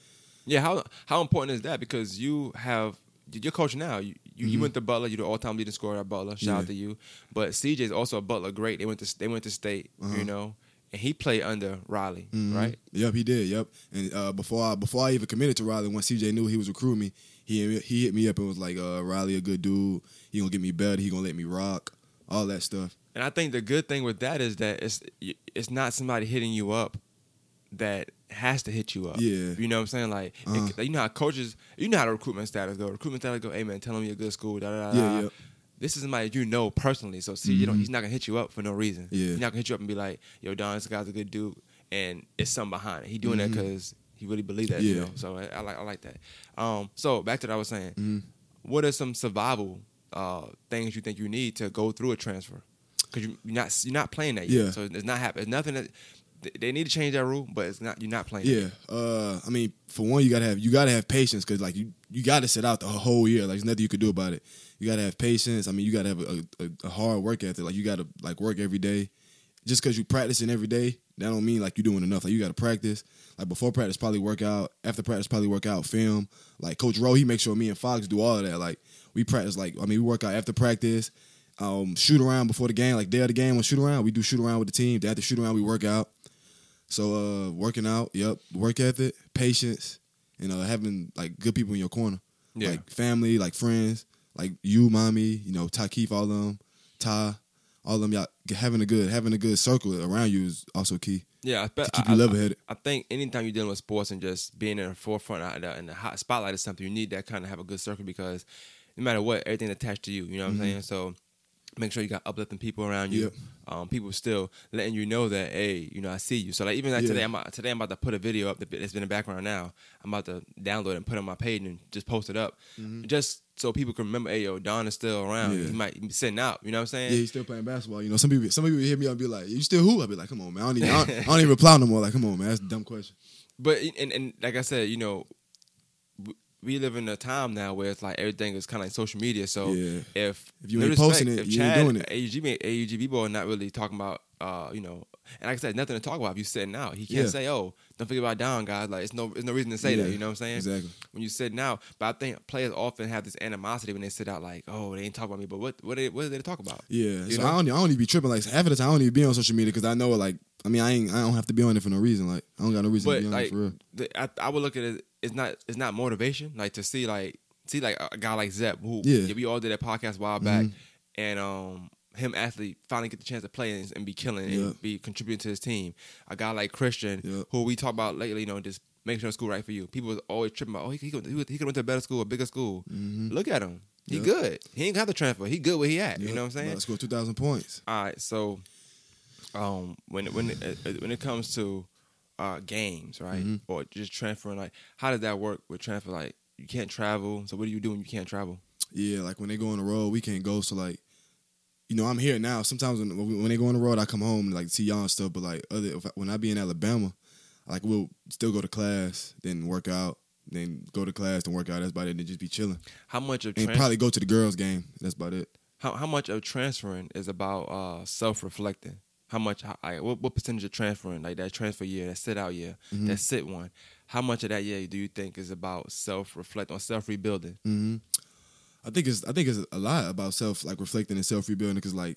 Yeah, how how important is that? Because you have you're coaching now. You you, you went to Butler. You're the all time leading scorer at Butler. Shout out to you. But CJ is also a Butler great. They went to they went to state. You know, and he played under Riley, Mhm. right? Yep, he did. Yep. And uh, before I before I even committed to Riley, when CJ knew he was recruiting me, he he hit me up and was like, uh, "Riley, a good dude. He gonna get me better. He gonna let me rock. All that stuff." And I think the good thing with that is that it's it's not somebody hitting you up that has to hit you up. Yeah. You know what I'm saying? Like, Uh-huh. you know how coaches, you know how the recruitment status go. Recruitment status go, hey man, tell him you're a good school, da da da. Yeah, da. yeah. This is somebody you know personally. So see, you know, he's not gonna hit you up for no reason. Yeah. He's not gonna hit you up and be like, yo, Don, this guy's a good dude, and it's something behind it. He doing that Mhm. because he really believes that. You know. So I, I like I like that. Um. So back to what I was saying. Mhm. What are some survival uh things you think you need to go through a transfer? Because you, you're not you're not playing that yet. Yeah. So it's not happening. It's nothing that they- need to change that rule, but it's not. You're not playing. Yeah. Uh, I mean, for one, you gotta have you gotta have patience because like you you gotta sit out the whole year. Like there's nothing you can do about it. You gotta have patience. I mean, you gotta have a, a, a hard work ethic. Like you gotta like work every day. Just because you practicing every day, that don't mean like you're doing enough. Like you gotta practice. Like before practice, probably work out. After practice, probably work out, film. Like Coach Rowe, he makes sure me and Fox do all of that. Like we practice. Like I mean, we work out after practice. Um, shoot around before the game. Like day of the game, when shoot around, we do shoot around with the team. Day after shoot around, we work out. So uh working out, yep, work ethic, patience, and uh having like good people in your corner. Yeah. Like family, like friends, like you, mommy, you know, Ty Keith, all of them, Ty, all of them, y'all having a good having a good circle around you is also key Yeah. I, bet- to keep I- you level headed. I think anytime you're dealing with sports and just being in the forefront in the hot spotlight is something, you need that kind of have a good circle because no matter what, everything attached to you. You know what I'm saying? So make sure you got uplifting people around you. Yep. Um, people still letting you know that hey, you know, I see you. So like even like Yeah. today, I'm today I'm about to put a video up that- that's been in the background now. I'm about to download it and put it on my page and just post it up, just so people can remember. Hey, yo, Don is still around. Yeah. He might be sitting out. You know what I'm saying? Yeah, he's still playing basketball. You know, some people some people hit me up and be like, "You still who?" I be like, "Come on, man. I don't even I don't, I don't even (laughs) reply no more. Like, come on, man. That's a dumb question." But and, and like I said, you know, we live in a time now where it's like everything is kind of like social media. So Yeah. if If you no ain't respect, posting it, if you ain't doing it. AUGB, AUGB boy, not really talking about, uh, you know, and like I said, nothing to talk about. If you sitting out, he can't Yeah. say, "Oh, don't forget about Don, guys." Like it's no, there's no reason to say Yeah, that. You know what I'm saying? Exactly. When you sitting out, but I think players often have this animosity when they sit out, like, "Oh, they ain't talking about me." But what, what, they, what are they to talk about? Yeah, You so know? I don't, I don't even be tripping. Like half of the time, I don't even be on social media because I know, like, I mean, I ain't, I don't have to be on it for no reason. Like, I don't got no reason but to be on like it for real. the, I, I would look at it it's not it's not motivation like to see like see like a guy like Zep who Yeah. Mm-hmm. we all did that podcast a while back and um him actually finally get the chance to play and, and be killing Yeah. and be contributing to his team a guy like Christian Yeah. who we talk about lately you know just making sure school right for you people was always tripping about oh he he could, he could, went to a better school a bigger school look at him he Yeah. good he ain't got the transfer he good where he at you know what I'm saying Let's go two thousand points. all right, so um, when when it, uh, when it comes to uh, games, right, Mm-hmm. or just transferring, like, how does that work with transfer? Like, you can't travel, so what do you do when you can't travel? Yeah, like when they go on the road, we can't go. So like, you know, I'm here now. Sometimes when when they go on the road, I come home and like see y'all and stuff. But like other if I, when I be in Alabama, like we'll still go to class, then work out, then go to class, then work out. That's about it. Then just be chilling How much of and trans- probably go to the girls' game. That's about it. how how much of transferring is about uh, self reflecting? How much? How, like, what what percentage of transferring, like that transfer year, that sit out year, Mm-hmm. that sit one? How much of that year do you think is about self reflecting or self rebuilding? hmm I think it's I think it's a lot about self like reflecting and self rebuilding because like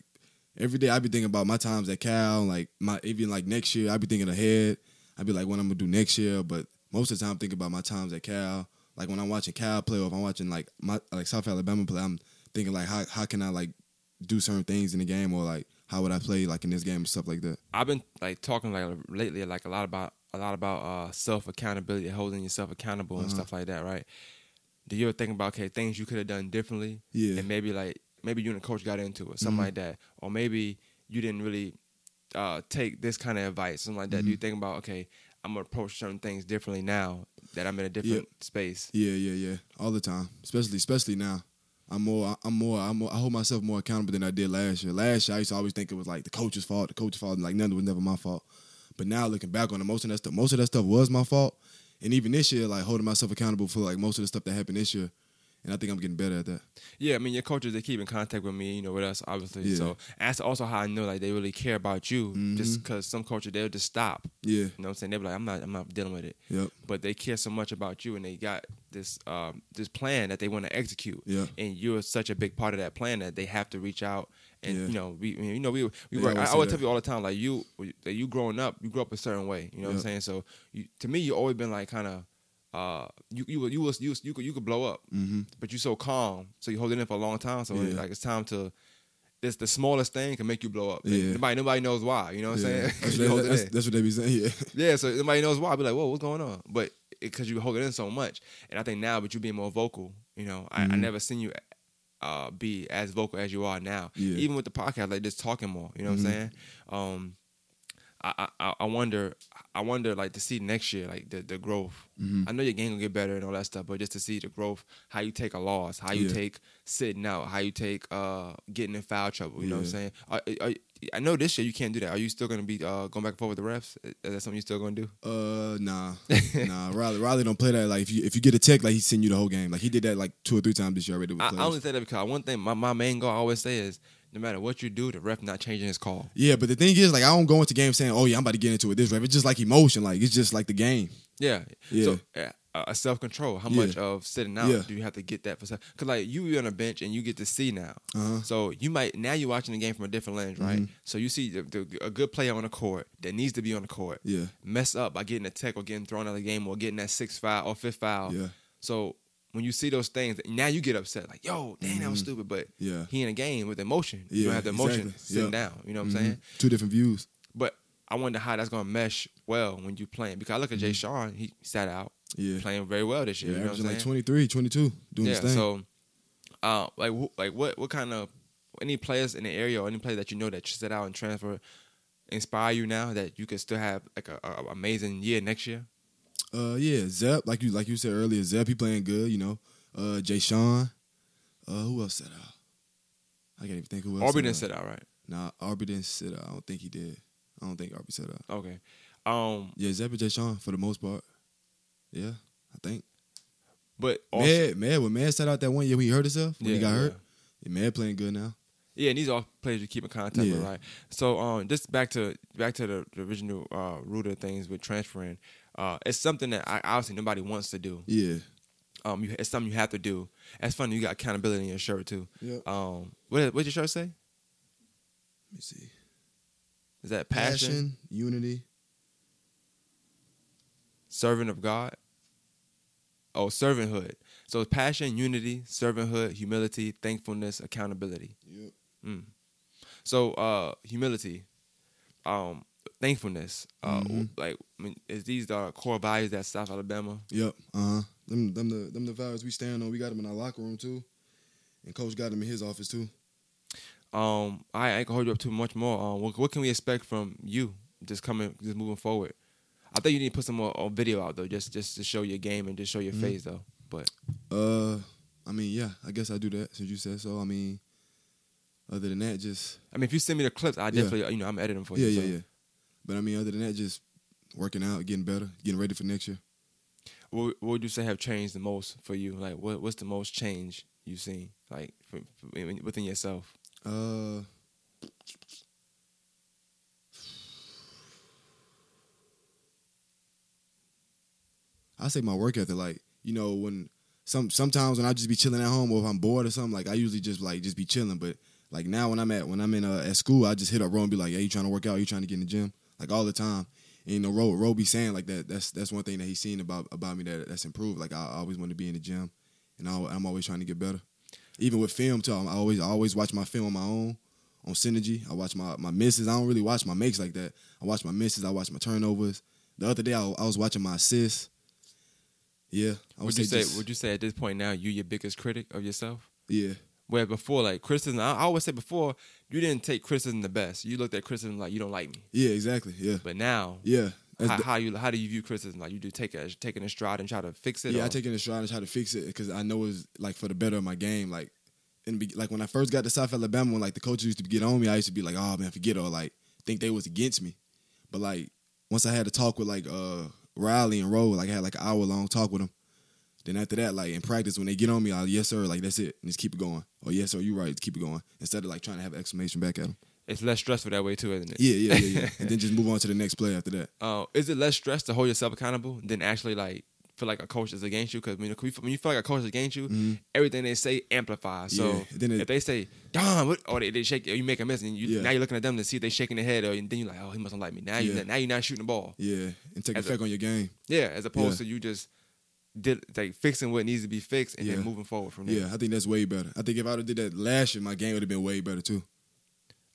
every day I be thinking about my times at Cal, like my even like next year I be thinking ahead. I be like what I'm gonna do next year, but most of the time I'm thinking about my times at Cal. Like when I'm watching Cal play or if I'm watching like my like South Alabama play, I'm thinking like how how can I like do certain things in the game or like how would I play like in this game and stuff like that. I've been like talking like lately like a lot about a lot about uh, self accountability, holding yourself accountable and Uh-huh. stuff like that, right? Do you ever think about okay things you could have done differently, Yeah. and maybe like maybe you and the coach got into it, something Mhm. like that, or maybe you didn't really uh, take this kind of advice, something like that. Mm-hmm. Do you think about okay, I'm gonna approach certain things differently now that I'm in a different space? Yeah, yeah, yeah. All the time. Especially especially now. I'm more I'm more I'm more, I hold myself more accountable than I did last year. Last year I used to always think it was like the coach's fault, the coach's fault, and like none it was never my fault. But now looking back on it, most of that stuff, most of that stuff was my fault. And even this year, like holding myself accountable for like most of the stuff that happened this year. And I think I'm getting better at that. Yeah, I mean your coaches they keep in contact with me, you know, with us obviously. Yeah. So that's also how I know like they really care about you. Just because some coaches they'll just stop. Yeah. You know what I'm saying? They'll be like, I'm not I'm not dealing with it. Yep. But they care so much about you and they got this um this plan that they want to execute. Yeah. And you're such a big part of that plan that they have to reach out and Yeah. you know, we you know, we we work, I always say always that. tell you all the time, like you that you growing up, you grew up a certain way. You know what I'm saying? So you to me you always been like kind of uh, you you you was you was, you could you could blow up, Mm-hmm. but you so calm, so you hold it in for a long time. So like it's time to. It's the smallest thing can make you blow up. Yeah. Nobody nobody knows why. You know what I'm Yeah. saying? (laughs) That's, that's- that's what they be saying. Yeah. (laughs) Yeah, so nobody knows why. I'd be like, whoa, what's going on? But because you hold it in so much, and I think now, but you being more vocal, you know, I, I never seen you uh, be as vocal as you are now. Yeah. Even with the podcast, like just talking more. You know what Mhm. I'm saying? Um, I, I I wonder I wonder like to see next year like the the growth. Mhm. I know your game will get better and all that stuff, but just to see the growth, how you take a loss, how you Yeah. take sitting out, how you take uh getting in foul trouble. You know what I'm saying? Are, are, I know this year you can't do that. Are you still gonna be uh, going back and forth with the refs? Is that something you're still gonna do? Uh, nah, (laughs) nah. Riley, Riley don't play that. Like if you if you get a check, like he send you the whole game. Like he did that like two or three times this year already with I, I only say that because one thing my, my main goal I always say is no matter what you do, the ref not changing his call. yeah, but the thing is, like I don't go into games saying, "Oh yeah, I'm about to get into it." This ref, it's just like emotion. Like it's just like the game. Yeah. Yeah. So uh, a self control. How Yeah. much of sitting out Yeah. do you have to get that for? Because like you be on a bench and you get to see now. Uh-huh. So you might now you're watching the game from a different lens, right? Mhm. So you see the, the, a good player on the court that needs to be on the court Yeah, mess up by getting a tech or getting thrown out of the game or getting that sixth foul or fifth foul. yeah, So when you see those things, now you get upset like, yo, dang, that was Mhm. stupid. But yeah. he in a game with emotion. you Yeah, don't have the emotion exactly. sitting Yeah. down. You know what Mhm. I'm saying? Two different views. But I wonder how that's gonna mesh well when you playing because I look at Jay Sean, he sat out Mm-hmm. Yeah, playing very well this yeah. year. you know averaging like saying? 23, 22, doing yeah. his thing. So, uh, like, wh- like what, what kind of any players in the area or any player that you know that you sit out and transfer inspire you now that you could still have like a, a amazing year next year? uh, yeah, Zep, like you like you said earlier, Zep, he playing good. You know, uh, Jay Sean. Uh, who else set out? I can't even think who else. Set didn't sit out, right? Nah, Aubrey didn't sit out. I don't think he did. I don't think Aubrey set out. Okay. Um, Yeah, Zep and Jay Sean for the most part. Yeah, I think. but also, Mad, Mad, when Mad sat out that one year when he hurt himself, when he got yeah. hurt, yeah, Mad playing good now. Yeah, and these are all players you keep in contact with, right? So, um, just back to back to the, the original uh, root of things with transferring. Uh, it's something that I, obviously nobody wants to do. Yeah. Um, you, it's something you have to do. It's funny you got accountability in your shirt too. Yep. Um, what what your shirt say? Let me see. Is that passion, Passion, unity. servant of God? Oh, servanthood. So it's passion, unity, servanthood, humility, thankfulness, accountability. Yep. Mm. So uh, humility, um, thankfulness. Uh, Mhm. Like, I mean, is these the core values that South Alabama? Yep. Uh huh. Them, them the them the values we stand on. We got them in our locker room too, and Coach got them in his office too. Um, I, I ain't gonna hold you up too much more. Um, what, what can we expect from you just coming, just moving forward? I think you need to put some more uh, video out though, just just to show your game and just show your Mhm. face though. But Uh, I mean, yeah, I guess I do that since you said so. I mean, other than that, just I mean, if you send me the clips, I Yeah. definitely, you know, I'm editing for yeah, you. yeah, so. yeah. But I mean, other than that, just working out, getting better, getting ready for next year. What, what would you say have changed the most for you? Like, what what's the most change you've seen, like for, for- within yourself? Uh, I say my work ethic. Like you know, when some sometimes when I just be chilling at home or if I'm bored or something, like I usually just like just be chilling. But like now when I'm at when I'm in uh, at school, I just hit up Ro and be like, "Hey, you trying to work out? You trying to get in the gym?" Like all the time. And you know, Ro, Ro be saying like that. That's that's one thing that he's seen about about me that that's improved. Like I always want to be in the gym, and I, I'm always trying to get better. Even with film too, I always I always watch my film on my own on Synergy. I watch my my misses. I don't really watch my makes like that. I watch my misses. I watch my turnovers. The other day I, I was watching my assists. Yeah, I Would you say? just- Would you say at this point now you your biggest critic of yourself? yeah, Where before, like criticism, I I always say before you didn't take criticism the best. You looked at criticism like you don't like me. yeah, exactly. Yeah, But now, yeah. How, the- how you how do you view criticism? Like you do take it taking a stride and try to fix it. yeah, or- I take it a stride and try to fix it because I know it's like for the better of my game. Like, and be- like when I first got to South Alabama, when like the coaches used to get on me, I used to be like, oh man, forget it, or like think they was against me. But like once I had a talk with like uh Riley and Rowe, like I had like an hour long talk with them. Then after that, like in practice, when they get on me, I'll yes sir, like that's it, and just keep it going. Oh yes sir, you right, just keep it going. Instead of like trying to have exclamation back at them. It's less stressful that way too, isn't it? Yeah, yeah, yeah, yeah. (laughs) and then just move on to the next play after that. Uh, is it less stress to hold yourself accountable than actually like feel like a coach is against you? Because when, you- when you feel like a coach is against you, everything they say amplifies. So Mm-hmm. Yeah, then it- if they say Don, what, or they, they shake, or you make a miss, and you, Yeah. now you're looking at them to see if they shaking their head, or and then you're like, oh, he mustn't like me. Now you now you're not shooting the ball. Yeah, and take As a- effect on your game. Yeah, as opposed Yeah. to you just did like fixing what needs to be fixed and Yeah. then moving forward from there. Yeah, I think that's way better. I think if I would have did that last year, my game would have been way better too.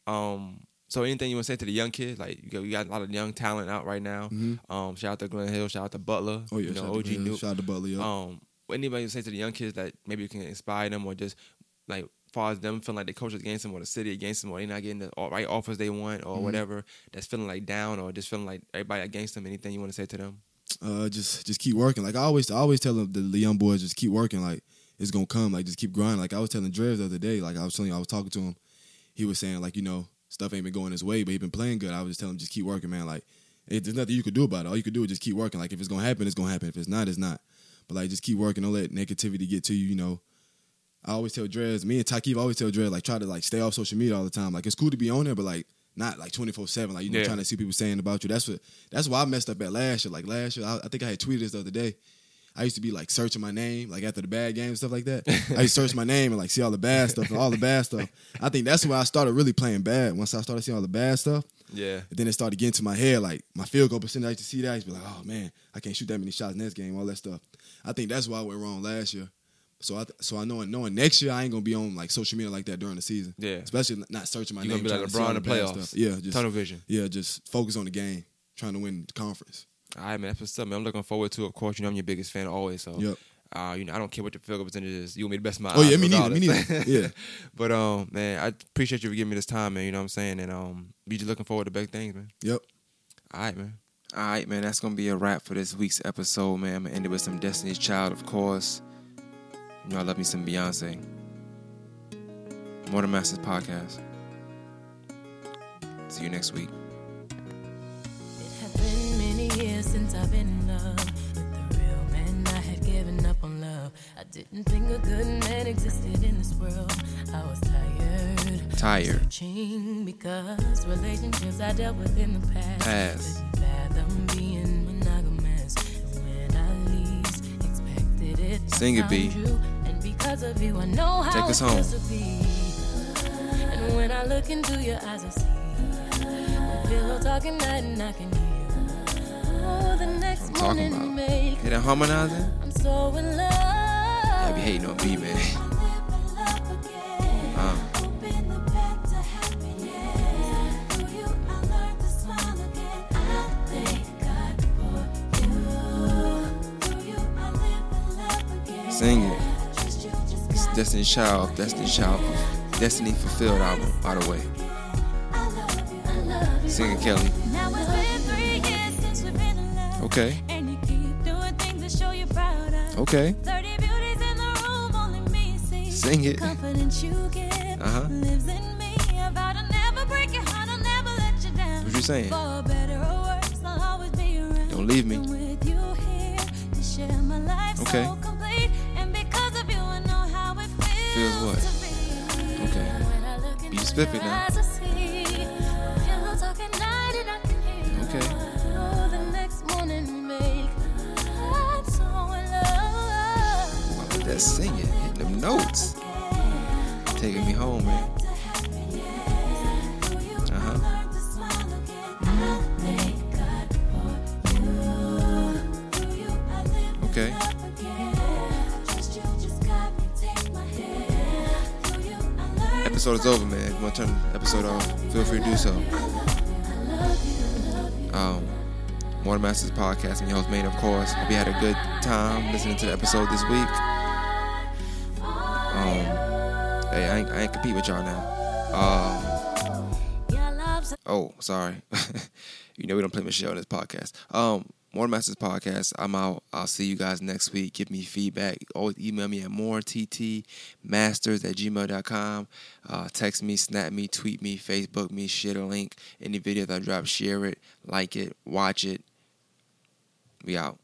Um. So anything you want to say to the young kids? Like you got, you got a lot of young talent out right now. Um. Shout out to Glenn Hill. Shout out to Butler. Mm-hmm. Oh yeah, You know, shout, out OG to, Hill, Newt. shout out to Butler. Yeah. Um. Anybody say to the young kids that maybe you can inspire them or just like far as them feeling like the coach is against them or the city against them or they're not getting the right offers they want Mm-hmm. or whatever that's feeling like down or just feeling like everybody against them. Anything you want to say to them? uh, just just keep working. Like I always I always tell them the, the young boys just keep working. Like it's gonna come. Like just keep grinding. Like I was telling Drev the other day. Like I was telling you, I was talking to him. He was saying like you know stuff ain't been going his way, but he been playing good. I was just telling him just keep working, man. Like it, there's nothing you could do about it. All you could do is just keep working. Like if it's gonna happen, it's gonna happen. If it's not, it's not. But like just keep working. Don't let negativity get to you. You know. I always tell Drez, me and Takif always tell Drez, like try to like stay off social media all the time. Like it's cool to be on there, but like not like twenty four seven. Like you know, Yeah. trying to see people saying about you. That's what that's why I messed up at last year. Like last year, I, I think I had tweeted this the other day. I used to be like searching my name, like after the bad game and stuff like that. (laughs) I used to search my name and like see all the bad stuff and all the bad stuff. I think that's when I started really playing bad. Once I started seeing all the bad stuff, Yeah. and then it started getting to my head, like my field goal percentage. I used to see that. I used to be like, oh man, I can't shoot that many shots in this game, all that stuff. I think that's why I went wrong last year. So I so I know knowing next year I ain't gonna be on like social media like that during the season. Yeah. Especially not searching my You're name. gonna be like LeBron in the playoffs. stuff. Yeah, just Tunnel vision. yeah, just focus on the game, trying to win the conference. All right, man. That's what's up, man. I'm looking forward to. it. Of course, you know I'm your biggest fan always. So, Yep. uh, you know I don't care what your field goal percentage is. You will be the best of my Oh, yeah, eyes me neither, me neither. (laughs) Yeah. but um, man, I appreciate you for giving me this time, man. You know what I'm saying, and um, be just looking forward to big things, man. Yep. All right, man. All right, man. That's gonna be a wrap for this week's episode, man. I'm gonna end it with some Destiny's Child, of course. You know, I love me some Beyonce. More Than Masters podcast. See you next week. I've been in love with the real man. I had given up on love. I didn't think a good man existed in this world. I was tired. Tired. Searching because relationships I dealt with in the past. Past. Fathom being monogamous. When I least expected it, Sing it, B. And because of you, I know how Take us home. to be. And when I look into your eyes, I see pillow talking night and I can I'm talking about. make. Hear that harmonizing? I'm so in love. I be hating on me, man. Uh. Sing it. It's Destiny's Child, Destiny Child, Destiny Fulfilled album, by the way. Sing it, Kelly. Me see. Sing it. Confidence you give Uh-huh. lives in me. I vow to never break your heart, I'll never let you down. What you saying? For better or worse, I'll always be around. Don't leave me. And with you here to share my life Okay. so complete. And because of you, I know how it feels. Feels what? Okay. When I look Be spiffy now. Notes. Taking me home, man. Uh-huh. Okay. Episode is over, man. If you want to turn the episode off, feel free to do so. Um, Than Masters podcast and your host, Maine, of course. Hope you had a good time listening to the episode this week. I ain't, compete with y'all now. Um, oh, sorry. (laughs) you know we don't play Michelle on this podcast. Um, More Masters Podcast. I'm out. I'll see you guys next week. Give me feedback. Always email me at moretttmasters at gmail.com. Uh, text me, snap me, tweet me, Facebook me, share the link. Any video that I drop, share it, like it, watch it. We out.